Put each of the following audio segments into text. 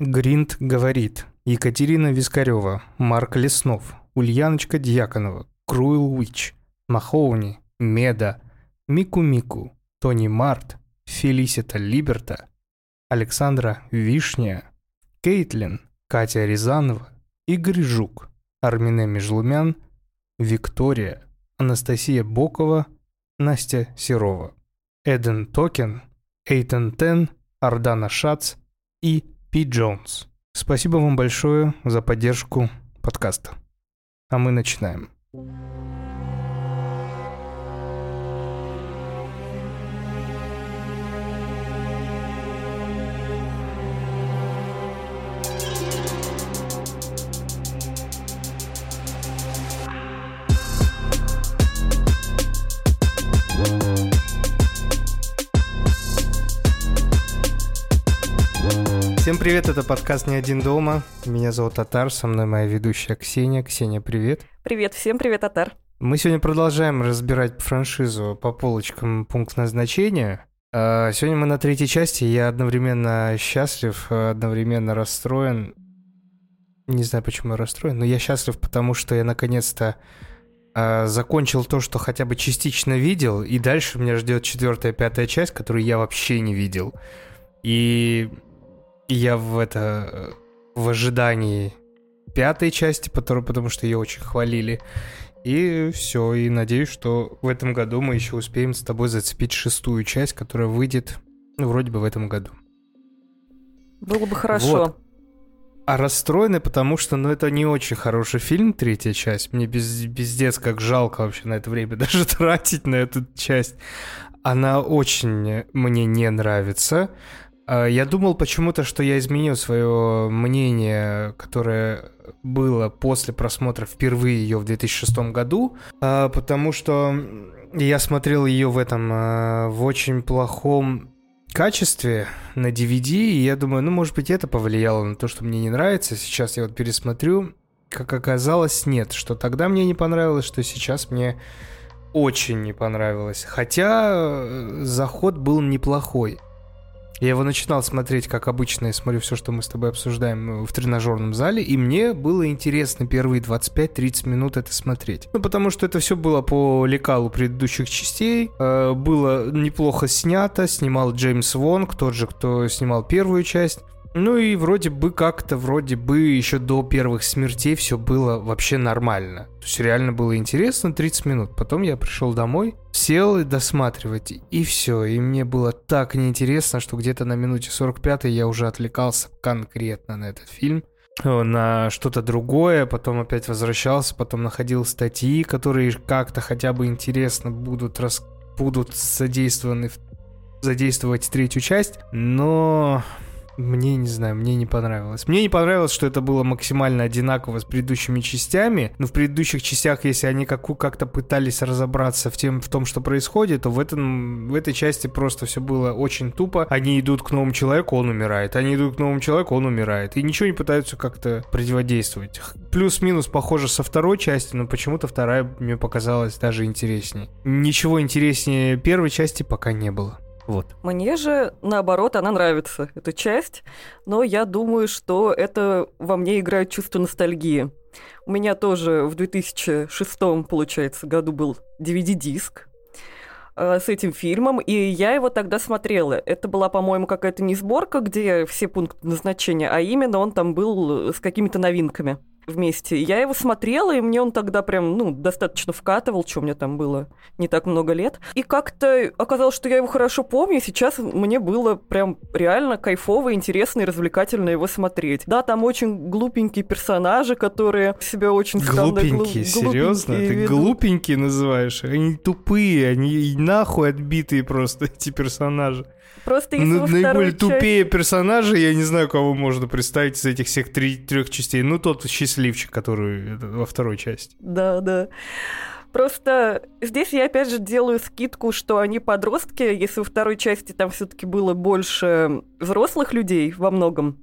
Гринт говорит. Екатерина Вискарева, Марк Леснов, Ульяночка Дьяконова, Круил Уич, Махоуни, Меда, Мику Мику, Тони Март, Фелисита Либерта, Александра Вишня, Кейтлин, Катя Рязанова, Игорь Жук, Армине Межлумян, Виктория, Анастасия Бокова, Настя Серова, Эден Токен, Эйтон Тен, Ардана Шац и Пи Джонс. Спасибо вам большое за поддержку подкаста. А мы начинаем. Всем привет, это подкаст «Не один дома». Меня зовут Татар, со мной моя ведущая Ксения. Ксения, привет. Привет, всем привет, Татар. Мы сегодня продолжаем разбирать франшизу по полочкам пункт назначения. А, сегодня мы на третьей части, я одновременно счастлив, одновременно расстроен. Не знаю, почему я расстроен, но я счастлив, потому что я наконец-то а, закончил то, что хотя бы частично видел, и дальше меня ждет четвертая, пятая часть, которую я вообще не видел. И я в это в ожидании пятой части, потому, потому что ее очень хвалили. И все, и надеюсь, что в этом году мы еще успеем с тобой зацепить шестую часть, которая выйдет, ну, вроде бы в этом году. Было бы хорошо. Вот. А расстроены, потому что, ну, это не очень хороший фильм, третья часть. Мне без, бездец как жалко вообще на это время даже тратить на эту часть. Она очень мне не нравится. А, я думал почему-то, что я изменил свое мнение, которое было после просмотра впервые ее в 2006 году, а, потому что я смотрел ее в этом а, в очень плохом качестве на DVD, и я думаю, ну, может быть, это повлияло на то, что мне не нравится. Сейчас я вот пересмотрю. Как оказалось, нет. Что тогда мне не понравилось, что сейчас мне очень не понравилось. Хотя э, заход был неплохой. Я его начинал смотреть, как обычно, я смотрю все, что мы с тобой обсуждаем э, в тренажерном зале, и мне было интересно первые 25-30 минут это смотреть. Ну, потому что это все было по лекалу предыдущих частей, э, было неплохо снято, снимал Джеймс Вонг, тот же, кто снимал первую часть. Ну и вроде бы как-то, вроде бы еще до первых смертей все было вообще нормально. То есть реально было интересно 30 минут. Потом я пришел домой, сел и досматривать, и все. И мне было так неинтересно, что где-то на минуте 45 я уже отвлекался конкретно на этот фильм на что-то другое, потом опять возвращался, потом находил статьи, которые как-то хотя бы интересно будут, рас... будут задействованы, задействовать третью часть, но мне не знаю, мне не понравилось. Мне не понравилось, что это было максимально одинаково с предыдущими частями. Но в предыдущих частях, если они как- как-то пытались разобраться в, тем, в том, что происходит, то в, этом, в этой части просто все было очень тупо. Они идут к новому человеку, он умирает. Они идут к новому человеку, он умирает. И ничего не пытаются как-то противодействовать. Плюс-минус похоже со второй части, но почему-то вторая мне показалась даже интереснее. Ничего интереснее первой части пока не было. Вот. Мне же, наоборот, она нравится, эта часть, но я думаю, что это во мне играет чувство ностальгии. У меня тоже в 2006, получается, году был DVD-диск э, с этим фильмом, и я его тогда смотрела. Это была, по-моему, какая-то не сборка, где все пункты назначения, а именно он там был с какими-то новинками вместе. Я его смотрела, и мне он тогда прям, ну, достаточно вкатывал, что мне там было не так много лет. И как-то оказалось, что я его хорошо помню, и сейчас мне было прям реально кайфово, интересно и развлекательно его смотреть. Да, там очень глупенькие персонажи, которые себя очень странно... Глупенькие, глуп, серьезно? Ты ведут. глупенькие называешь? Они тупые, они нахуй отбитые просто, эти персонажи. Просто если ну, Наиболее тупее персонажи, я не знаю, кого можно представить из этих всех три, трех частей. Ну, тот счастливчик, который во второй части. Да, да. Просто здесь я опять же делаю скидку, что они подростки, если во второй части там все-таки было больше взрослых людей во многом,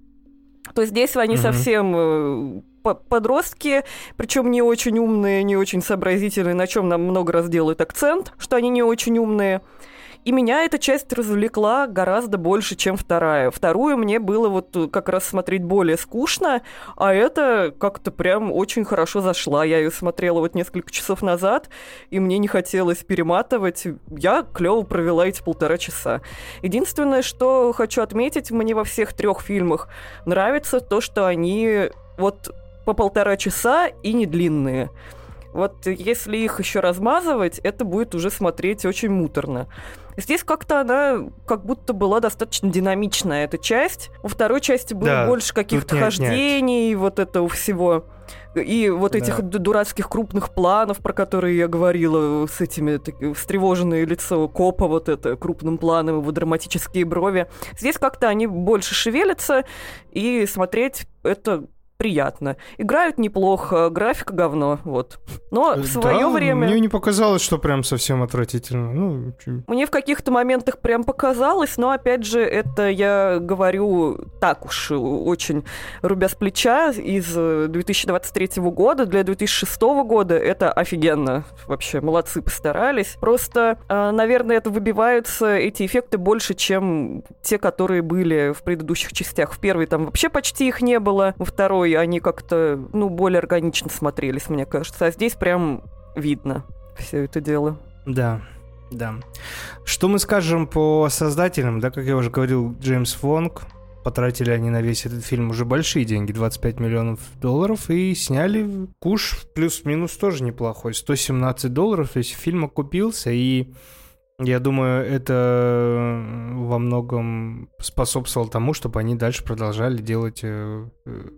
то здесь они угу. совсем э, подростки, причем не очень умные, не очень сообразительные, на чем нам много раз делают акцент, что они не очень умные. И меня эта часть развлекла гораздо больше, чем вторая. Вторую мне было вот как раз смотреть более скучно, а это как-то прям очень хорошо зашла. Я ее смотрела вот несколько часов назад, и мне не хотелось перематывать. Я клево провела эти полтора часа. Единственное, что хочу отметить, мне во всех трех фильмах нравится то, что они вот по полтора часа и не длинные. Вот если их еще размазывать, это будет уже смотреть очень муторно. Здесь как-то она как будто была достаточно динамичная, эта часть. Во второй части было да, больше каких-то хождений, вот этого всего. И вот да. этих дурацких крупных планов, про которые я говорила, с этими так, встревоженное лицо копа, вот это крупным планом, его драматические брови. Здесь как-то они больше шевелятся, и смотреть это приятно. Играют неплохо, графика говно, вот. Но в свое да, время... Мне не показалось, что прям совсем отвратительно. Ну, мне в каких-то моментах прям показалось, но опять же, это я говорю так уж очень рубя с плеча из 2023 года. Для 2006 года это офигенно. Вообще, молодцы, постарались. Просто, а, наверное, это выбиваются, эти эффекты больше, чем те, которые были в предыдущих частях. В первой там вообще почти их не было. Во второй порой они как-то, ну, более органично смотрелись, мне кажется. А здесь прям видно все это дело. Да, да. Что мы скажем по создателям? Да, как я уже говорил, Джеймс Фонг, потратили они на весь этот фильм уже большие деньги, 25 миллионов долларов, и сняли куш плюс-минус тоже неплохой, 117 долларов, то есть фильм окупился, и я думаю, это во многом способствовало тому, чтобы они дальше продолжали делать э, Э,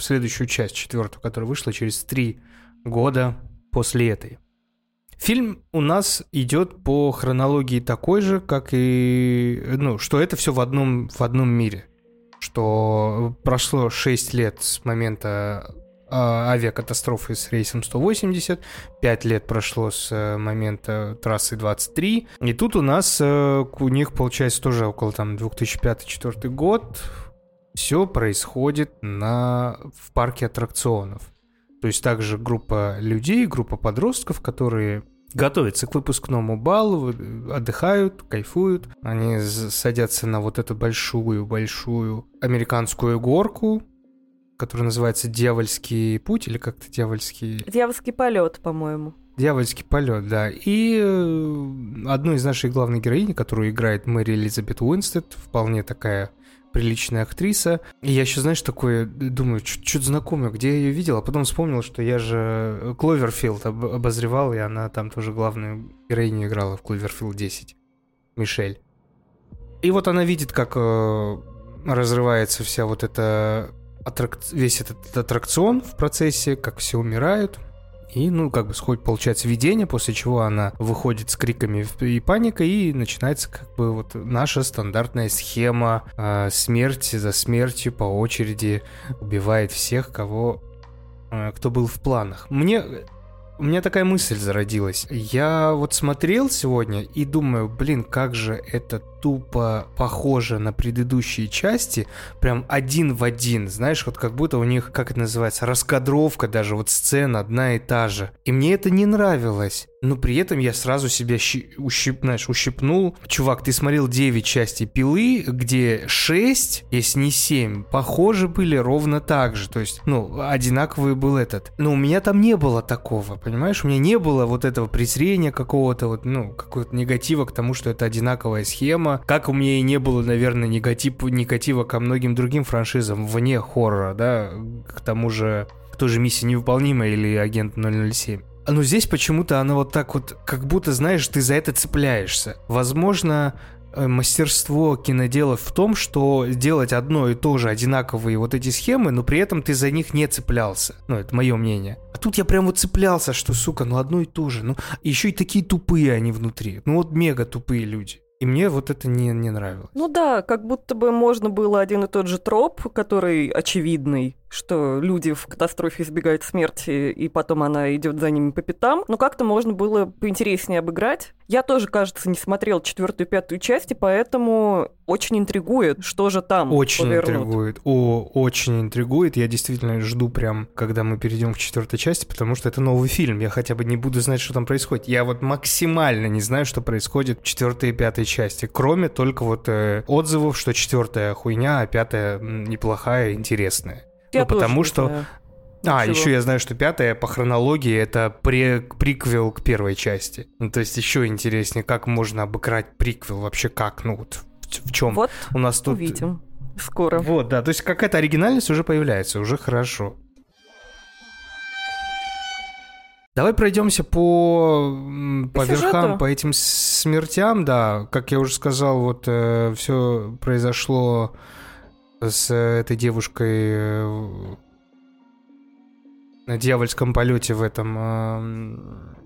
следующую часть, четвертую, которая вышла через три года после этой. Фильм у нас идет по хронологии такой же, как и... Ну, что это все в одном, в одном мире. Что прошло 6 лет с момента а, авиакатастрофы с рейсом 180, 5 лет прошло с э, момента трассы 23, и тут у нас э, у них получается тоже около там 2005-2004 год, все происходит на, в парке аттракционов. То есть также группа людей, группа подростков, которые готовятся к выпускному балу, отдыхают, кайфуют. Они садятся на вот эту большую-большую американскую горку, которая называется «Дьявольский путь» или как-то «Дьявольский...» «Дьявольский полет», по-моему. Дьявольский полет, да. И э, одну из наших главных героинь, которую играет Мэри Элизабет Уинстед, вполне такая приличная актриса. И я еще, знаешь, такое, думаю, что-то знакомое, где я ее видел, а потом вспомнил, что я же Кловерфилд об обозревал, и она там тоже главную героиню играла в Кловерфилд 10. Мишель. И вот она видит, как э, разрывается вся вот эта аттрак... весь этот аттракцион в процессе, как все умирают. И, ну, как бы сходит, получается, видение, после чего она выходит с криками и паникой, и начинается, как бы, вот наша стандартная схема э, смерти за смертью по очереди убивает всех, кого э, кто был в планах. Мне у меня такая мысль зародилась. Я вот смотрел сегодня и думаю, блин, как же это тупо похоже на предыдущие части, прям один в один, знаешь, вот как будто у них, как это называется, раскадровка даже, вот сцена одна и та же. И мне это не нравилось. Но при этом я сразу себя ущип, знаешь, ущипнул. Чувак, ты смотрел 9 частей пилы, где 6, если не 7, похожи были ровно так же. То есть, ну, одинаковый был этот. Но у меня там не было такого, понимаешь? У меня не было вот этого презрения какого-то, вот, ну, какого-то негатива к тому, что это одинаковая схема. Как у меня и не было, наверное, негатив, негатива ко многим другим франшизам вне хоррора, да, к тому же тоже миссия невыполнима или агент 007. Но здесь почему-то она вот так вот, как будто, знаешь, ты за это цепляешься. Возможно, э, мастерство киноделов в том, что делать одно и то же, одинаковые вот эти схемы, но при этом ты за них не цеплялся. Ну, это мое мнение. А тут я прям вот цеплялся, что, сука, ну одно и то же. Ну, еще и такие тупые они внутри. Ну, вот мега тупые люди. И мне вот это не, не нравилось. Ну да, как будто бы можно было один и тот же троп, который очевидный, что люди в катастрофе избегают смерти, и потом она идет за ними по пятам. Но как-то можно было поинтереснее обыграть. Я тоже, кажется, не смотрел четвертую и пятую части, поэтому очень интригует, что же там Очень повернут. интригует. О, очень интригует. Я действительно жду прям, когда мы перейдем к четвертой части, потому что это новый фильм. Я хотя бы не буду знать, что там происходит. Я вот максимально не знаю, что происходит в четвертой и пятой части, кроме только вот э, отзывов, что четвертая хуйня, а пятая неплохая, интересная. Я ну, потому что знаю. А, еще я знаю, что пятая по хронологии это пре приквел к первой части. Ну, то есть еще интереснее, как можно обыграть приквел вообще как, ну вот в, в чем Вот у нас тут. увидим скоро. Вот, да, то есть какая-то оригинальность уже появляется, уже хорошо. Давай пройдемся по, по, По сюжету? верхам, по этим смертям, да. Как я уже сказал, вот все произошло с этой девушкой э, на дьявольском полете в этом эм,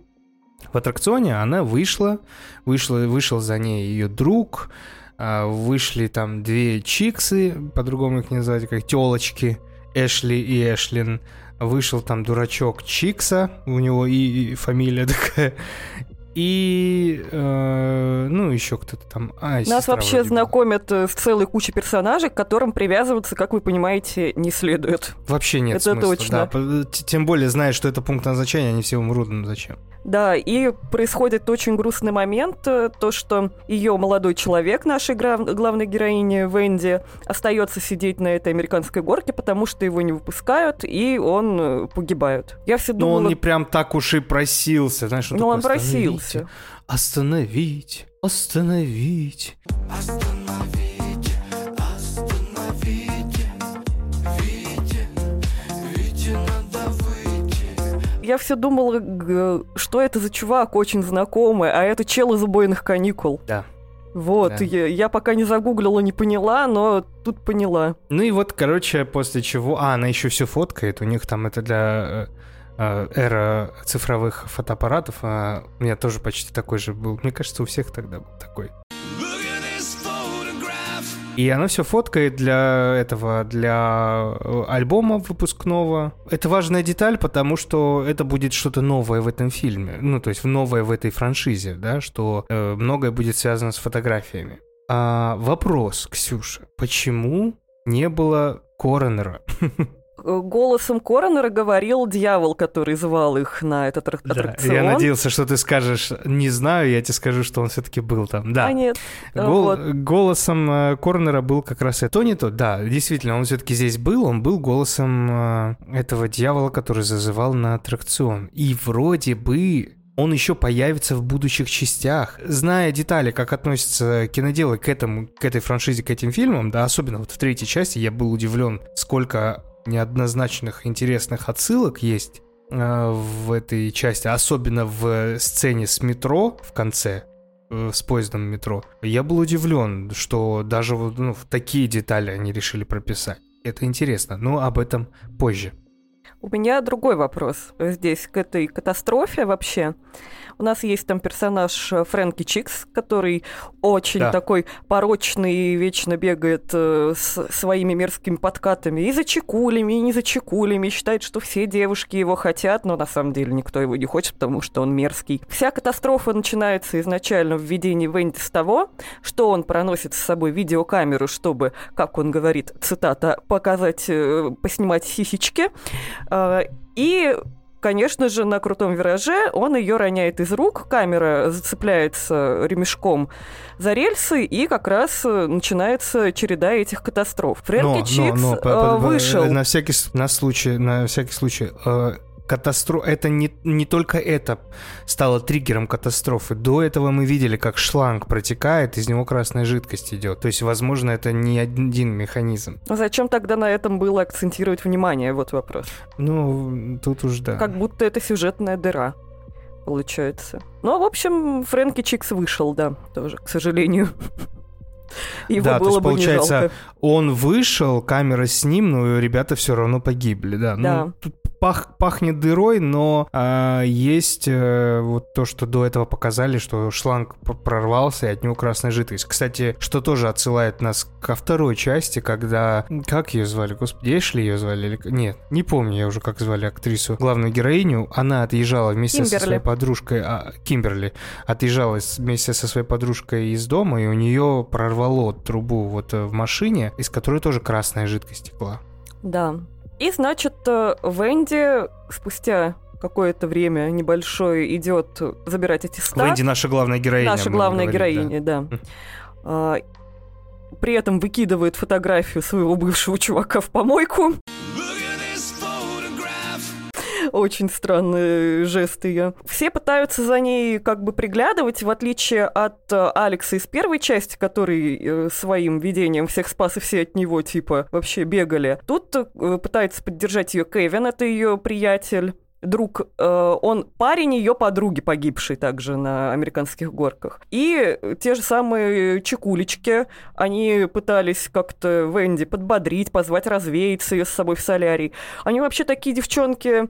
в аттракционе. Она вышла, вышла, вышел за ней ее друг, а, вышли там две чиксы, по-другому их не называть, как телочки, Эшли и Эшлин. Вышел там дурачок Чикса, у него и, и фамилия такая. И, э, ну, еще кто-то там. А, Нас вообще вроде знакомят э, с целой кучей персонажей, к которым привязываться, как вы понимаете, не следует. Вообще нет Это смысла, точно. да. Тем более, зная, что это пункт назначения, они все умрут, ну зачем? Да, и происходит очень грустный момент, э, то, что ее молодой человек, нашей главной героини Венди, остается сидеть на этой американской горке, потому что его не выпускают, и он э, погибает. Я все Но думала... он не прям так уж и просился, знаешь, что Ну, он такое просился. Остановить, остановить. Я все думала, что это за чувак очень знакомый, а это чел из убойных каникул. Да. Вот, Да. я, я пока не загуглила, не поняла, но тут поняла. Ну и вот, короче, после чего... А, она еще все фоткает, у них там это для э, эра цифровых фотоаппаратов. а у меня тоже почти такой же был. Мне кажется, у всех тогда был такой. И она все фоткает для этого, для э, альбома выпускного. Это важная деталь, потому что это будет что-то новое в этом фильме. Ну, то есть новое в этой франшизе, да, что э, многое будет связано с фотографиями. А, вопрос, Ксюша, почему не было коронера? Э, Голосом Коронера говорил дьявол, который звал их на этот аттрак- аттракцион. я надеялся, что ты скажешь, не знаю, я тебе скажу, что он все-таки был там. Да. А нет. Гол- Вот. Голосом э, Корнера был как раз это. То не то, да, действительно, он все-таки здесь был, он был голосом э, этого дьявола, который зазывал на аттракцион. И вроде бы он еще появится в будущих частях. Зная детали, как относятся киноделы к этому, к этой франшизе, к этим фильмам, да, особенно вот в третьей части, я был удивлен, сколько неоднозначных интересных отсылок есть э, в этой части, особенно в сцене с метро в конце, э, с поездом метро. Я был удивлен, что даже ну, в такие детали они решили прописать. Это интересно, но об этом позже. У меня другой вопрос здесь к этой катастрофе вообще. У нас есть там персонаж э, Фрэнки Чикс, который очень Да. такой порочный и вечно бегает э, с своими мерзкими подкатами и за чекулями, и не за чекулями, считает, что все девушки его хотят, но на самом деле никто его не хочет, потому что он мерзкий. Вся катастрофа начинается изначально в видении Венди с того, что он проносит с собой видеокамеру, чтобы, как он говорит, цитата, показать, э, поснимать сисечки. А, И, конечно же, на крутом вираже он ее роняет из рук, камера зацепляется ремешком за рельсы, и как раз э, начинается череда этих катастроф. Фрэнки Чикс по- э, по- вышел. На всякий, на случай, на всякий случай, катастрофа, это не, не только это стало триггером катастрофы. До этого мы видели, как шланг протекает, из него красная жидкость идет. То есть, возможно, это не один механизм. Ну, Зачем тогда на этом было акцентировать внимание? Вот вопрос. Ну, тут уж да. Как будто это сюжетная дыра, получается. Ну, в общем, Фрэнки Чикс вышел, да, тоже, к сожалению. Его Да, то было есть, бы не получается, жалко. Он вышел, камера с ним, но ребята все равно погибли, да. Да. Ну, тут пах, пахнет дырой, но а, есть а, вот то, что до этого показали, что шланг прорвался, и от него красная жидкость. Кстати, что тоже отсылает нас ко второй части, когда... Как ее звали? Господи, Эшли ее звали? Или... Нет, не помню я уже, как звали актрису. Главную героиню. Она отъезжала вместе Кимберли. со своей подружкой... А, Кимберли. Отъезжала вместе со своей подружкой из дома, и у нее прорвало трубу вот э, в машине, из которой тоже красная жидкость текла. Да. И, значит, э, Венди спустя какое-то время небольшое идет забирать эти стат. Венди наша главная героиня. Наша главная говорить, героиня, да. да. А, при этом выкидывает фотографию своего бывшего чувака в помойку. Очень странный жест ее. Все пытаются за ней как бы приглядывать, в отличие от э, Алекса из первой части, который э, своим видением всех спас и все от него типа вообще бегали. Тут э, пытается поддержать ее Кевин, это ее приятель друг, э, он парень ее подруги, погибшей также на американских горках. И те же самые чекулечки, они пытались как-то Венди подбодрить, позвать развеяться ее с собой в солярий. Они вообще такие девчонки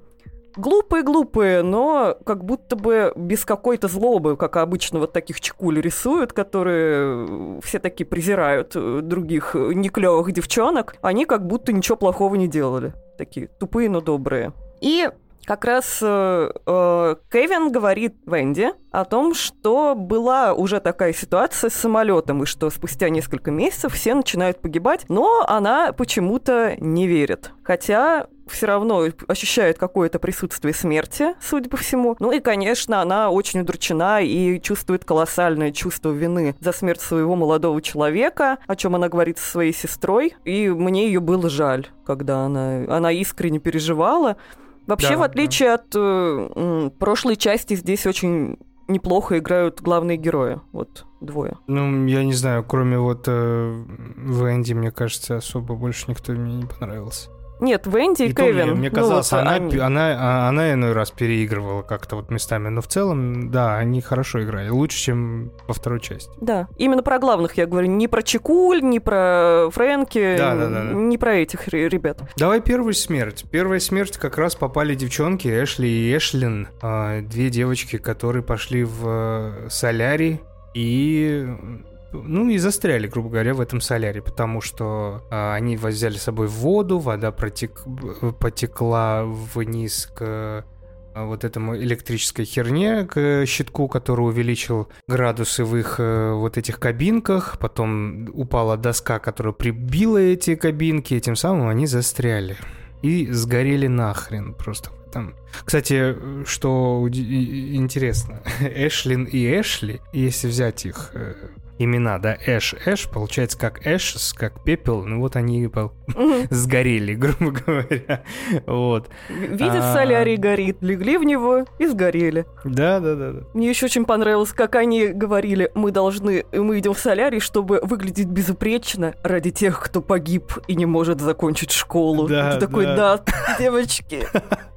глупые-глупые, но как будто бы без какой-то злобы, как обычно вот таких чекуль рисуют, которые все такие презирают других неклевых девчонок, они как будто ничего плохого не делали. Такие тупые, но добрые. И как раз э, э, Кевин говорит Венди о том, что была уже такая ситуация с самолетом, и что спустя несколько месяцев все начинают погибать, но она почему-то не верит. Хотя все равно ощущает какое-то присутствие смерти, судя по всему. Ну и, конечно, она очень удручена и чувствует колоссальное чувство вины за смерть своего молодого человека, о чем она говорит со своей сестрой. И мне ее было жаль, когда она, она искренне переживала. Вообще, да, в отличие да. от э, прошлой части, здесь очень неплохо играют главные герои. Вот двое. Ну, я не знаю, кроме вот э, Венди, мне кажется, особо больше никто мне не понравился. Нет, Венди и, и Кевин. Мне, мне ну, казалось, ну, вот она, они... она, она, она иной раз переигрывала как-то вот местами, но в целом, да, они хорошо играли, лучше, чем во второй части. Да, именно про главных я говорю, не про Чекуль, не про Фрэнки, да, да, да, не про этих ребят. Давай первую смерть. Первая смерть как раз попали девчонки Эшли и Эшлин, а, две девочки, которые пошли в э, солярий и ну и застряли, грубо говоря, в этом соляре, потому что а, они взяли с собой воду, вода протек, потекла вниз к а, вот этому электрической херне, к щитку, который увеличил градусы в их э, вот этих кабинках, потом упала доска, которая прибила эти кабинки, и тем самым они застряли и сгорели нахрен просто там. Кстати, что интересно, Эшлин и Эшли, если взять их э, имена, да, Эш, Эш, получается как Эш, как пепел, ну вот они сгорели, грубо говоря, вот. Видят, а... солярий горит, легли в него и сгорели. Да, да, да, да. Мне еще очень понравилось, как они говорили, мы должны, мы идем в солярий, чтобы выглядеть безупречно ради тех, кто погиб и не может закончить школу. Да, Ты такой, да, девочки.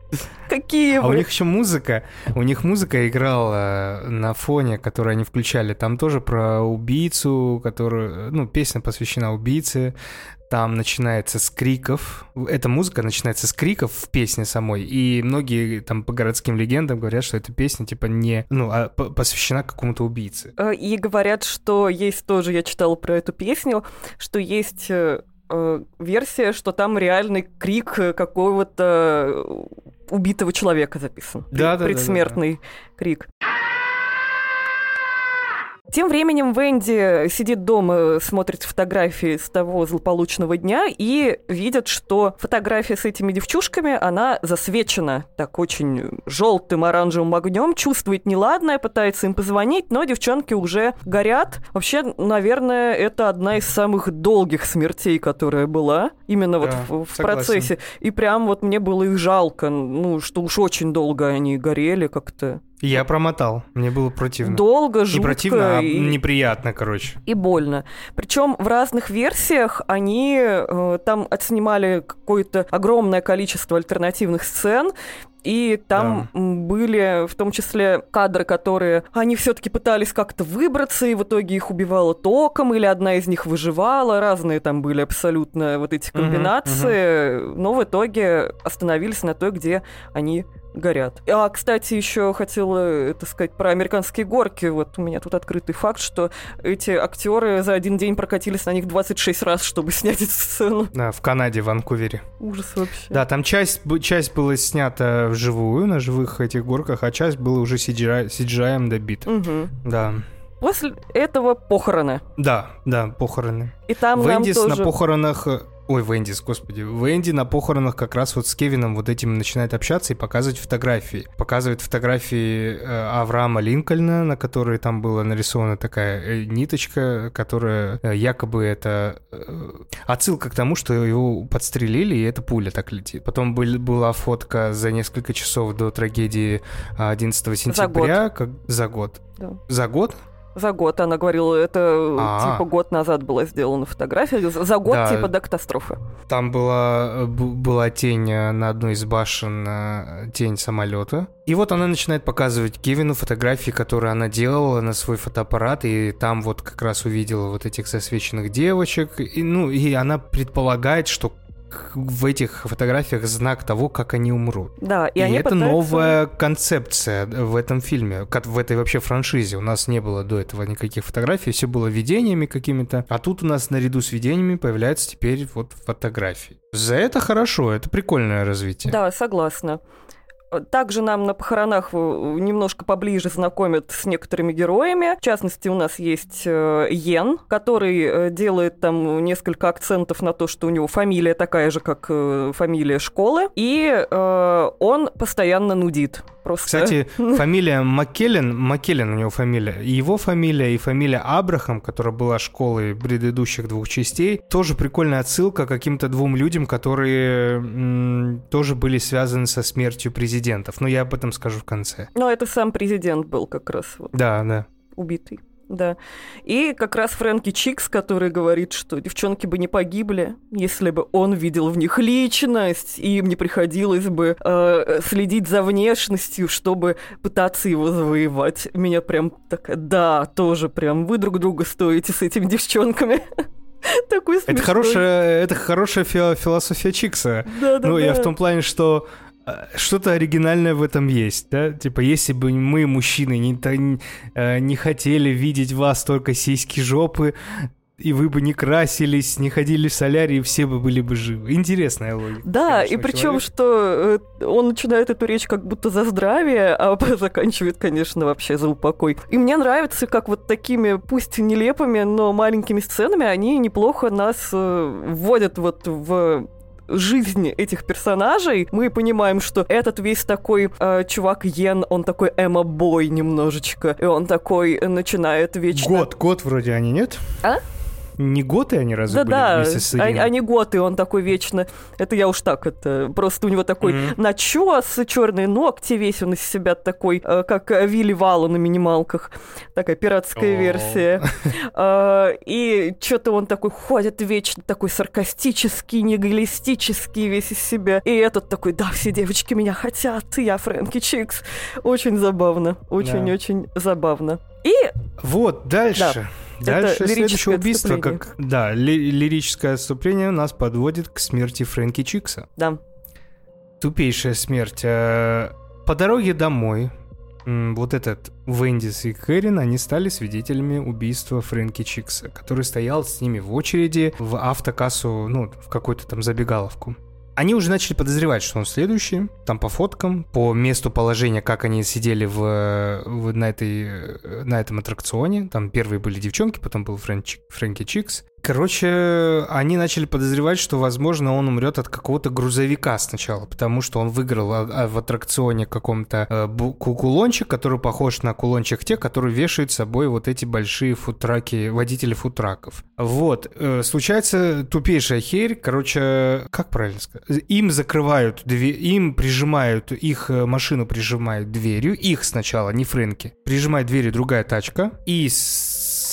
Какие вы? А у них еще музыка. У них музыка играла на фоне, которую они включали. Там тоже про убийцу, которую... Ну, песня посвящена убийце. Там начинается с криков. Эта музыка начинается с криков в песне самой. И многие там по городским легендам говорят, что эта песня типа не... Ну, а посвящена какому-то убийце. Э, и говорят, что есть тоже, я читала про эту песню, что есть э, э, версия, что там реальный крик какого-то убитого человека записан. Да, да, Предсмертный да, да, да. крик. Тем временем Венди сидит дома, смотрит фотографии с того злополучного дня и видит, что фотография с этими девчушками, она засвечена так очень желтым оранжевым огнем, чувствует неладное, пытается им позвонить, но девчонки уже горят. Вообще, наверное, это одна из самых долгих смертей, которая была именно вот в, в процессе. И прям вот мне было их жалко, ну, что уж очень долго они горели как-то. Я промотал. Мне было противно. Долго, жутко. Не противно, а и... неприятно, короче. И больно. Причем в разных версиях они э, там отснимали какое-то огромное количество альтернативных сцен, И там да. были в том числе кадры, которые они все-таки пытались как-то выбраться, и в итоге их убивало током, или одна из них выживала. Разные там были абсолютно вот эти комбинации. Угу, угу. Но в итоге остановились на той, где они горят. А, кстати, еще хотела это сказать про американские горки. Вот у меня тут открытый факт, что эти актеры за один день прокатились на них 26 раз, чтобы снять эту сцену. Да, в Канаде, в Ванкувере. Ужас вообще. Да, там часть, часть была снята вживую на живых этих горках, а часть была уже CGI, CGI добита. Угу. Да. После этого похороны. Да, да, похороны. И там Вендис нам тоже... на похоронах Ой, Вендис, господи. Венди на похоронах как раз вот с Кевином вот этим начинает общаться и показывать фотографии. Показывает фотографии э, Авраама Линкольна, на которой там была нарисована такая э, ниточка, которая э, якобы это отсылка к тому, что его подстрелили, и эта пуля так летит. Потом был, была фотка за несколько часов до трагедии 11 сентября. За год. Как, за год. Да. За год? За год, она говорила, это А-а-а. типа год назад была сделана фотография, за год да. типа до катастрофы. Там была, была тень э, на одной из башен, э, тень самолета. И вот она начинает показывать Кевину фотографии, которые она делала на свой фотоаппарат, и там вот как раз увидела вот этих засвеченных девочек. И, ну, и она предполагает, что в этих фотографиях знак того, как они умрут. Да, и, и они это пытаются... новая концепция в этом фильме, как в этой вообще франшизе. У нас не было до этого никаких фотографий, все было видениями какими-то. А тут у нас наряду с видениями появляются теперь вот фотографии. За это хорошо, это прикольное развитие. Да, согласна. Также нам на похоронах немножко поближе знакомят с некоторыми героями. В частности, у нас есть э, Йен, который э, делает там несколько акцентов на то, что у него фамилия такая же, как э, фамилия школы. И он постоянно нудит. Просто. Кстати, фамилия Маккеллен, Маккеллен у него фамилия, его фамилия и фамилия Абрахам, которая была школой предыдущих двух частей, тоже прикольная отсылка к каким-то двум людям, которые м, тоже были связаны со смертью президентов. Но я об этом скажу в конце. Но это сам президент был как раз. Вот, да, да. Убитый. Да. И как раз Фрэнки Чикс, который говорит, что девчонки бы не погибли, если бы он видел в них личность, и им не приходилось бы э, следить за внешностью, чтобы пытаться его завоевать. Меня прям так, да, тоже прям, вы друг друга стоите с этими девчонками. Такой смешной. Это хорошая, это хорошая философия Чикса. Да, да, ну, да. я в том плане, что что-то оригинальное в этом есть, да? Типа, если бы мы, мужчины, не, не, э, не хотели видеть вас только сиськи жопы, и вы бы не красились, не ходили в солярий, все бы были бы живы. Интересная логика. Да, и причем, что э, он начинает эту речь как будто за здравие, а заканчивает, конечно, вообще за упокой. И мне нравится, как вот такими, пусть нелепыми, но маленькими сценами они неплохо нас вводят вот в жизни этих персонажей, мы понимаем, что этот весь такой э, чувак Йен, он такой эмо-бой немножечко, и он такой начинает вечно... Год, год вроде они, нет? А? Не готы они разве да, были да, вместе с они, они готы, он такой вечно. Это я уж так, это просто у него такой mm-hmm. начес, черные ногти, весь он из себя такой, э, как Вилли Вала на минималках. Такая пиратская oh. версия. Э, и что-то он такой ходит вечно, такой саркастический, нигилистический весь из себя. И этот такой, да, все девочки меня хотят, я Фрэнки Чикс. Очень забавно, очень-очень yeah. забавно. И... Вот, дальше. Да. Дальше следующее убийство, как да, ли, лирическое отступление нас подводит к смерти Фрэнки Чикса. Да. Тупейшая смерть. Э, по дороге домой вот этот Вендис и Кэрин, они стали свидетелями убийства Фрэнки Чикса, который стоял с ними в очереди в автокассу, ну, в какую-то там забегаловку. Они уже начали подозревать, что он следующий, там по фоткам, по месту положения, как они сидели в, в, на, этой, на этом аттракционе. Там первые были девчонки, потом был Фрэнки Чикс. Короче, они начали подозревать, что, возможно, он умрет от какого-то грузовика сначала, потому что он выиграл а, а, в аттракционе каком-то э, кулончик, который похож на кулончик тех, которые вешают с собой вот эти большие футраки, водители футраков. Вот, э, случается тупейшая херь, короче, как правильно сказать? Им закрывают дверь, им прижимают, их э, машину прижимают дверью, их сначала, не Фрэнки, прижимает дверью другая тачка, и с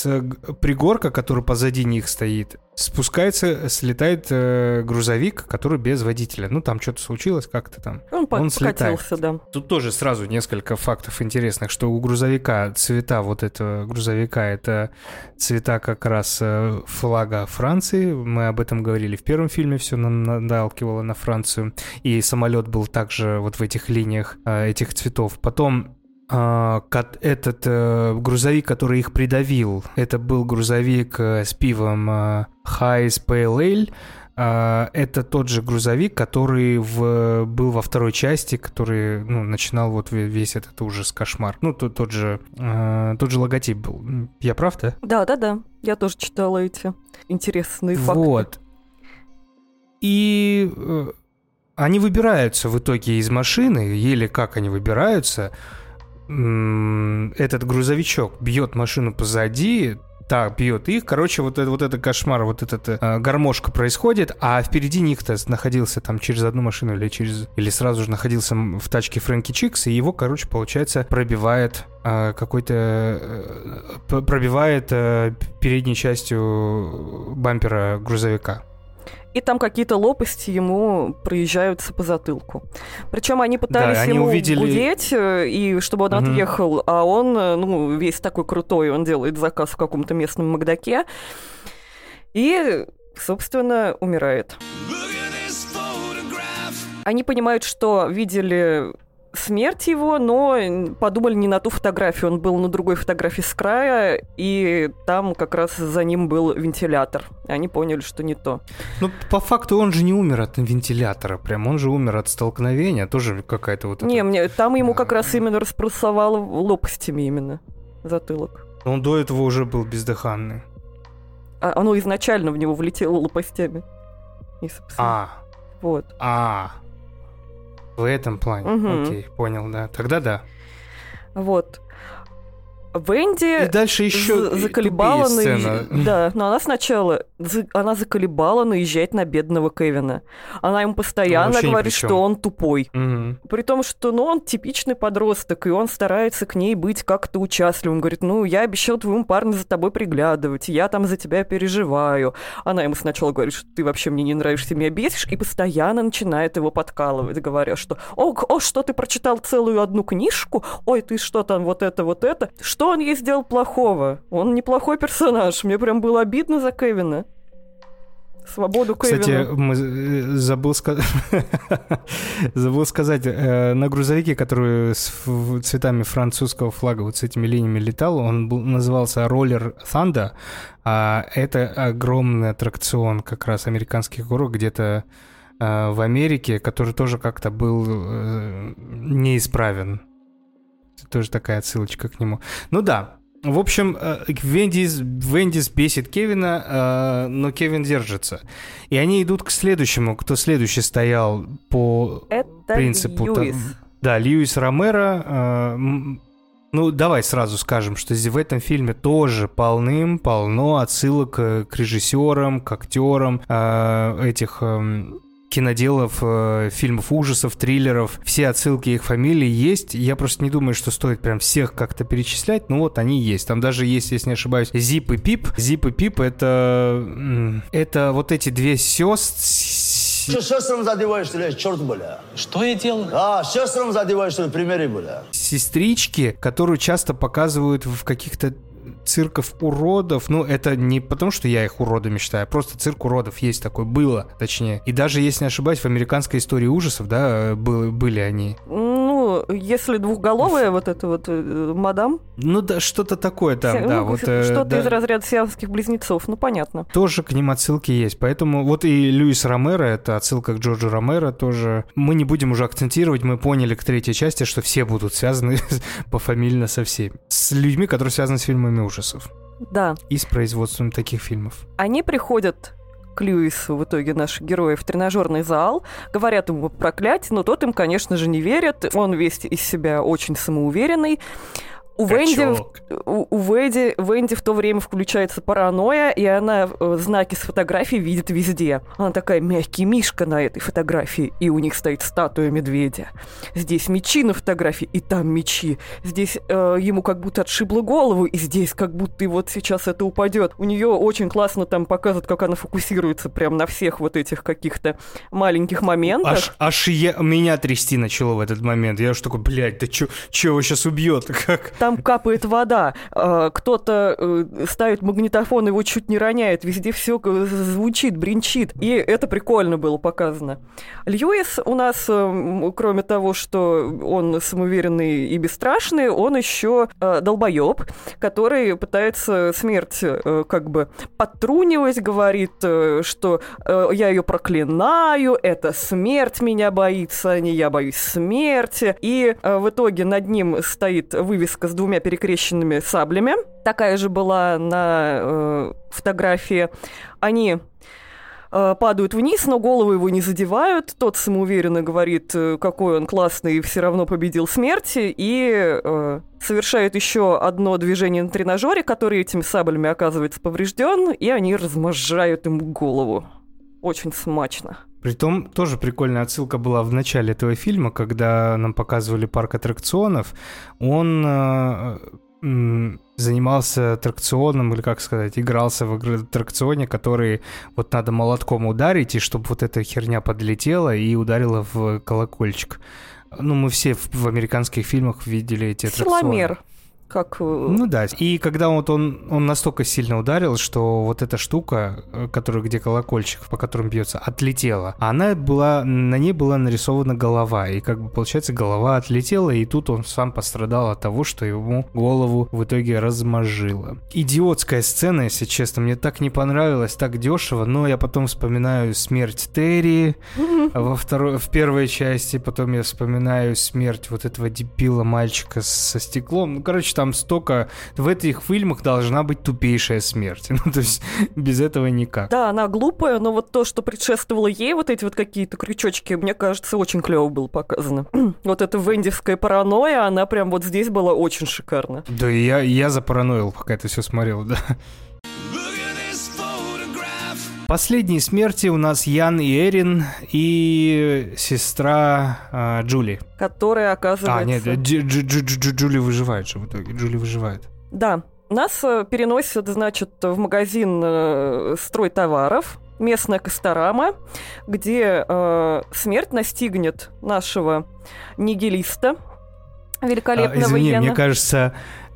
с пригорка, который позади них стоит, спускается, слетает э, грузовик, который без водителя. Ну, там что-то случилось, как-то там. Он, Он покатился, да. Тут тоже сразу несколько фактов интересных, что у грузовика цвета вот этого грузовика это цвета как раз э, флага Франции. Мы об этом говорили в первом фильме, все наталкивало на Францию. И самолет был также вот в этих линиях э, этих цветов. Потом а, этот э, грузовик, который их придавил, это был грузовик э, с пивом э, Highs Pale Ale. А, это тот же грузовик, который в, был во второй части, который ну, начинал вот весь этот ужас, кошмар. Ну, тот, тот, же, тот же логотип был. Я прав, да? Да, да, да. Я тоже читала эти интересные факты. Вот. И они выбираются в итоге из машины, еле как они выбираются – этот грузовичок бьет машину позади, так, бьет их. Короче, вот это, вот это кошмар, вот эта э, гармошка происходит, а впереди них-то находился там через одну машину или через... Или сразу же находился в тачке Фрэнки Чикс, и его, короче, получается, пробивает э, какой-то... Э, пробивает э, передней частью бампера грузовика и там какие-то лопасти ему проезжаются по затылку. Причем они пытались да, они ему увидели... гудеть, э, и чтобы он угу. отъехал, а он, э, ну, весь такой крутой, он делает заказ в каком-то местном Макдаке, и, собственно, умирает. Они понимают, что видели смерть его, но подумали не на ту фотографию. Он был на другой фотографии с края, и там как раз за ним был вентилятор. И они поняли, что не то. Ну, по факту он же не умер от вентилятора, прям он же умер от столкновения, тоже какая-то вот... Не, это... мне, там ему как раз именно располосовало лопастями именно затылок. Он до этого уже был бездыханный. А, оно изначально в него влетело лопастями. И, а. Вот. А. В этом плане. Угу. Окей, понял, да. Тогда да. Вот. Венди и дальше еще заколебала на... Да, но она сначала она заколебала наезжать на бедного Кевина. Она ему постоянно говорит, что он тупой. Угу. При том, что ну, он типичный подросток, и он старается к ней быть как-то участливым. Говорит, ну, я обещал твоему парню за тобой приглядывать, я там за тебя переживаю. Она ему сначала говорит, что ты вообще мне не нравишься, меня бесишь, и постоянно начинает его подкалывать, говоря, что «О, о что ты прочитал целую одну книжку? Ой, ты что там, вот это, вот это? Что он ей сделал плохого? Он неплохой персонаж. Мне прям было обидно за Кевина. Свободу Кевина. Кстати, мы, э, забыл, ска... забыл сказать, э, на грузовике, который с цветами французского флага, вот с этими линиями летал, он был, назывался Roller Thunder, а это огромный аттракцион как раз американских горок где-то э, в Америке, который тоже как-то был неисправен тоже такая отсылочка к нему. Ну да, в общем, э, Вендис, Вендис бесит Кевина, э, но Кевин держится. И они идут к следующему, кто следующий стоял по Это принципу... Льюис. Да, Льюис Ромеро. Э, ну, давай сразу скажем, что в этом фильме тоже полным-полно отсылок к режиссерам, к актерам этих эм, киноделов, э, фильмов ужасов, триллеров. Все отсылки их фамилии есть. Я просто не думаю, что стоит прям всех как-то перечислять, но вот они есть. Там даже есть, если не ошибаюсь, Зип и Пип. Зип и Пип это... Это вот эти две сестры... Что сестрам задеваешь, ли, черт, бля? Что я делал? А, сестрам задеваешь, что ли, примере, бля? Сестрички, которую часто показывают в каких-то цирков уродов, ну, это не потому, что я их уродами считаю, а просто цирк уродов есть такой, было, точнее. И даже, если не ошибаюсь, в американской истории ужасов, да, был, были они. Ну, если двухголовая вот эта вот э, мадам. Ну, да, что-то такое там, Си- да. Ну, вот, э, что-то да. из разряда сиамских близнецов, ну, понятно. Тоже к ним отсылки есть, поэтому вот и Льюис Ромеро, это отсылка к Джорджу Ромеро тоже. Мы не будем уже акцентировать, мы поняли к третьей части, что все будут связаны пофамильно со всеми. С людьми, которые связаны с фильмами ужасов. Да. И с производством таких фильмов. Они приходят к Льюису, в итоге наши герои, в тренажерный зал, говорят ему проклятие, но тот им, конечно же, не верит. Он весь из себя очень самоуверенный. У Венди, у, у Венди, Венди в то время включается паранойя, и она э, знаки с фотографией видит везде. Она такая мягкий мишка на этой фотографии, и у них стоит статуя медведя. Здесь мечи на фотографии, и там мечи. Здесь э, ему как будто отшибло голову, и здесь как будто и вот сейчас это упадет. У нее очень классно там показывают, как она фокусируется прям на всех вот этих каких-то маленьких моментах. Аж, аж я, меня трясти начало в этот момент. Я уж такой, блядь, да чё, чё его сейчас убьет? Как? Там капает вода, э, кто-то э, ставит магнитофон, его чуть не роняет, везде все звучит, бринчит. И это прикольно было показано. Льюис у нас, э, кроме того, что он самоуверенный и бесстрашный, он еще долбоеб, который пытается смерть как бы подтрунивать, говорит, что я ее проклинаю, это смерть меня боится, а не я боюсь смерти. И в итоге над ним стоит вывеска с двумя перекрещенными саблями. Такая же была на э, фотографии. Они э, падают вниз, но голову его не задевают. Тот самоуверенно говорит, э, какой он классный и все равно победил смерти. И э, совершает еще одно движение на тренажере, который этими саблями оказывается поврежден, и они размозжают ему голову. Очень смачно. Притом тоже прикольная отсылка была в начале этого фильма, когда нам показывали парк аттракционов. Он э, занимался аттракционом, или как сказать, игрался в аттракционе, который вот надо молотком ударить, и чтобы вот эта херня подлетела и ударила в колокольчик. Ну, мы все в, в американских фильмах видели эти аттракционы. Силомер как... Э, ну да, и когда вот он, он настолько сильно ударил, что вот эта штука, э, которая, где колокольчик, по которому бьется, отлетела. Она была, на ней была нарисована голова, и как бы получается голова отлетела, и тут он сам пострадал от того, что ему голову в итоге размажило. Идиотская сцена, если честно, мне так не понравилось, так дешево, но я потом вспоминаю смерть Терри во второй, в первой части, потом я вспоминаю смерть вот этого дебила мальчика со стеклом. Ну, короче, там столько... В этих фильмах должна быть тупейшая смерть. Ну, то есть без этого никак. Да, она глупая, но вот то, что предшествовало ей, вот эти вот какие-то крючочки, мне кажется, очень клево было показано. вот эта вендивская паранойя, она прям вот здесь была очень шикарна. Да, я, я запараноил, пока это все смотрел, да. Последние смерти у нас Ян и Эрин и сестра э, Джули. Которая оказывается... А, нет, Дж -дж -дж Джули выживает же в итоге. Джули выживает. Да. Нас э, переносят, значит, в магазин э, стройтоваров, местная Косторама, где э, смерть настигнет нашего нигилиста, великолепного а, извини, Йена. мне кажется,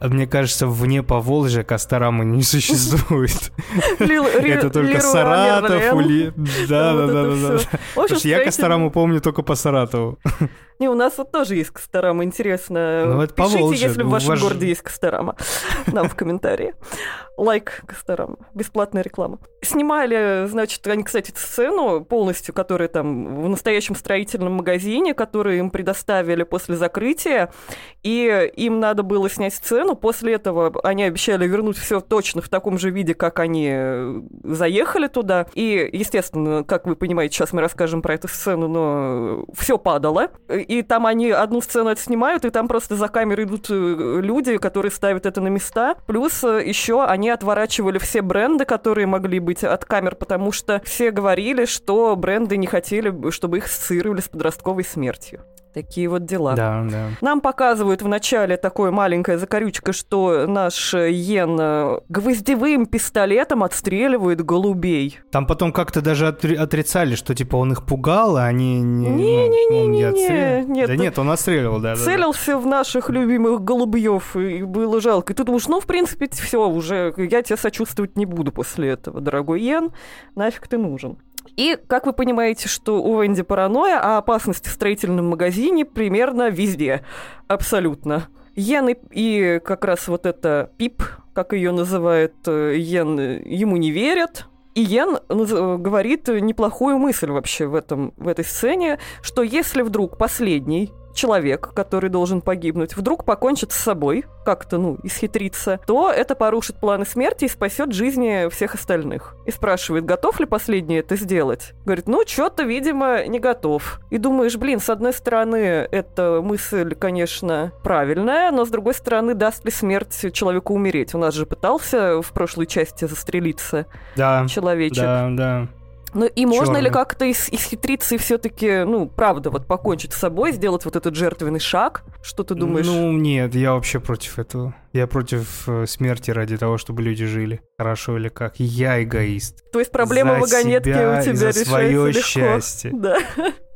мне кажется, вне Поволжья Костромы не существует. Это только Саратов, Ули... Да, да, да, да. Потому что я Косторому помню только по Саратову. Не, у нас вот тоже есть Косторама, интересно. Ну, это Пишите, если в вашем городе есть Косторама, нам в комментарии. Лайк Косторама, бесплатная реклама. Снимали, значит, они, кстати, сцену полностью, которая там в настоящем строительном магазине, которую им предоставили после закрытия, и им надо было снять сцену. После этого они обещали вернуть все точно в таком же виде, как они э, заехали туда. И, естественно, как вы понимаете, сейчас мы расскажем про эту сцену, но все падало и там они одну сцену отснимают, и там просто за камерой идут э, люди, которые ставят это на места. Плюс э, еще они отворачивали все бренды, которые могли быть от камер, потому что все говорили, что бренды не хотели, чтобы их ассоциировали с подростковой смертью. Такие вот дела. Да, да. Нам показывают в начале такое маленькое закорючка, что наш Йен э, гвоздевым пистолетом отстреливает голубей. Там потом как-то даже отрицали, что типа он их пугал, а они не... Ну, нет, да нет, он отстреливал, да. Целился да, в наших любимых голубьев, и было жалко. И ты думаешь, ну, в принципе, все, уже я тебе сочувствовать не буду после этого, дорогой Йен, нафиг ты нужен. И, как вы понимаете, что у Венди паранойя, а опасности в строительном магазине примерно везде. Абсолютно. Йен и, и как раз вот это Пип, как ее называет э, Йен, ему не верят. И Йен говорит неплохую мысль вообще в, этом, в этой сцене, что если вдруг последний человек, который должен погибнуть, вдруг покончит с собой, как-то, ну, исхитриться, то это порушит планы смерти и спасет жизни всех остальных. И спрашивает, готов ли последний это сделать? Говорит, ну, что-то, видимо, не готов. И думаешь, блин, с одной стороны, эта мысль, конечно, правильная, но с другой стороны, даст ли смерть человеку умереть? У нас же пытался в прошлой части застрелиться Да, человечек. да, да. Ну и можно ли Чёрный. как-то ис- исхитриться и все-таки, ну, правда, вот покончить с собой, сделать вот этот жертвенный шаг? Что ты думаешь? Ну, нет, я вообще против этого. Я против э, смерти ради того, чтобы люди жили. Хорошо или как? Я эгоист. То есть проблема за вагонетки себя у и тебя за решается своё легко. счастье. Да.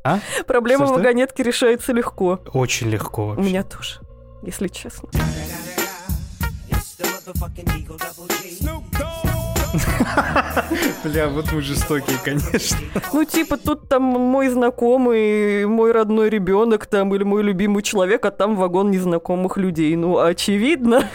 А? Проблема Что-что? вагонетки решается легко. Очень легко У вообще. меня тоже, если честно. Бля, вот мы жестокие, конечно. Ну, типа, тут там мой знакомый, мой родной ребенок там, или мой любимый человек, а там вагон незнакомых людей. Ну, очевидно.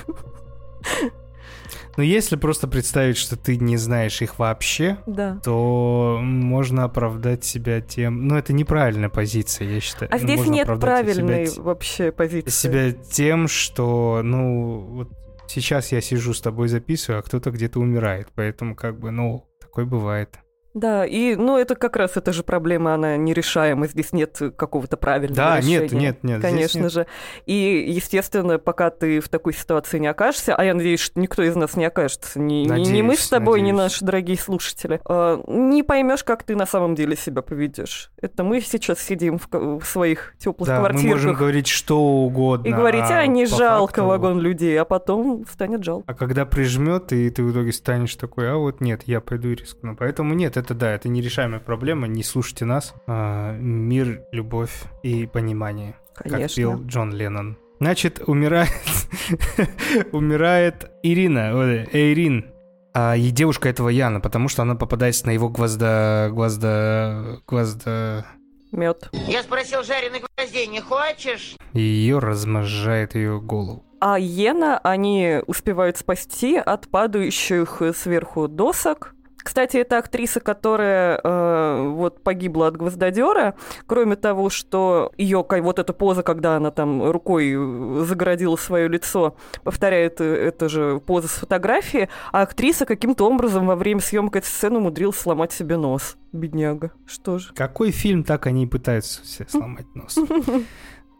Но если просто представить, что ты не знаешь их вообще, Да. то можно оправдать себя тем... Ну, это неправильная позиция, я считаю. А Ну, здесь можно нет себя правильной те- вообще позиции. себя тем, что, ну, вот сейчас я сижу с тобой записываю, а кто-то где-то умирает. Поэтому, как бы, ну, такое бывает. Да, и, ну, это как раз, эта же проблема, она нерешаема, здесь нет какого-то правильного Да, решения. нет, нет, нет. здесь Конечно нет. же. И, естественно, пока ты в такой ситуации не окажешься, а я надеюсь, что никто из нас не окажется, ни, ни- ни мы Надеюсь, с тобой, ни надеюсь. наши дорогие слушатели, а, не поймешь, как ты на самом деле себя поведешь. Это мы сейчас сидим в, в своих теплых Да, мы квартирках можем говорить что угодно. и говорить, а, не по жалко факту- вагон людей, а потом станет жалко. А когда прижмет, и ты в итоге станешь такой, а вот нет, я пойду и рискну. Поэтому нет, это да, это нерешаемая проблема. Не слушайте нас. А, мир, любовь и понимание. Как Конечно. пел Джон Леннон. Значит, умирает... умирает Ирина, Эйрин. А и девушка этого Яна, потому что она попадается на его гвозда... Гвозда... Гвозда... Мед. Я спросил жареных гвоздей, не хочешь? И ее размножает ее голову. А Йена они успевают спасти от падающих сверху досок. Кстати, это актриса, которая э, вот погибла от гвоздодера. Кроме того, что ее вот эта поза, когда она там рукой загородила свое лицо, повторяет э, это же поза с фотографии, а актриса каким-то образом во время съемок этой сцены умудрилась сломать себе нос. Бедняга. Что же? Какой фильм, так они и пытаются все сломать нос.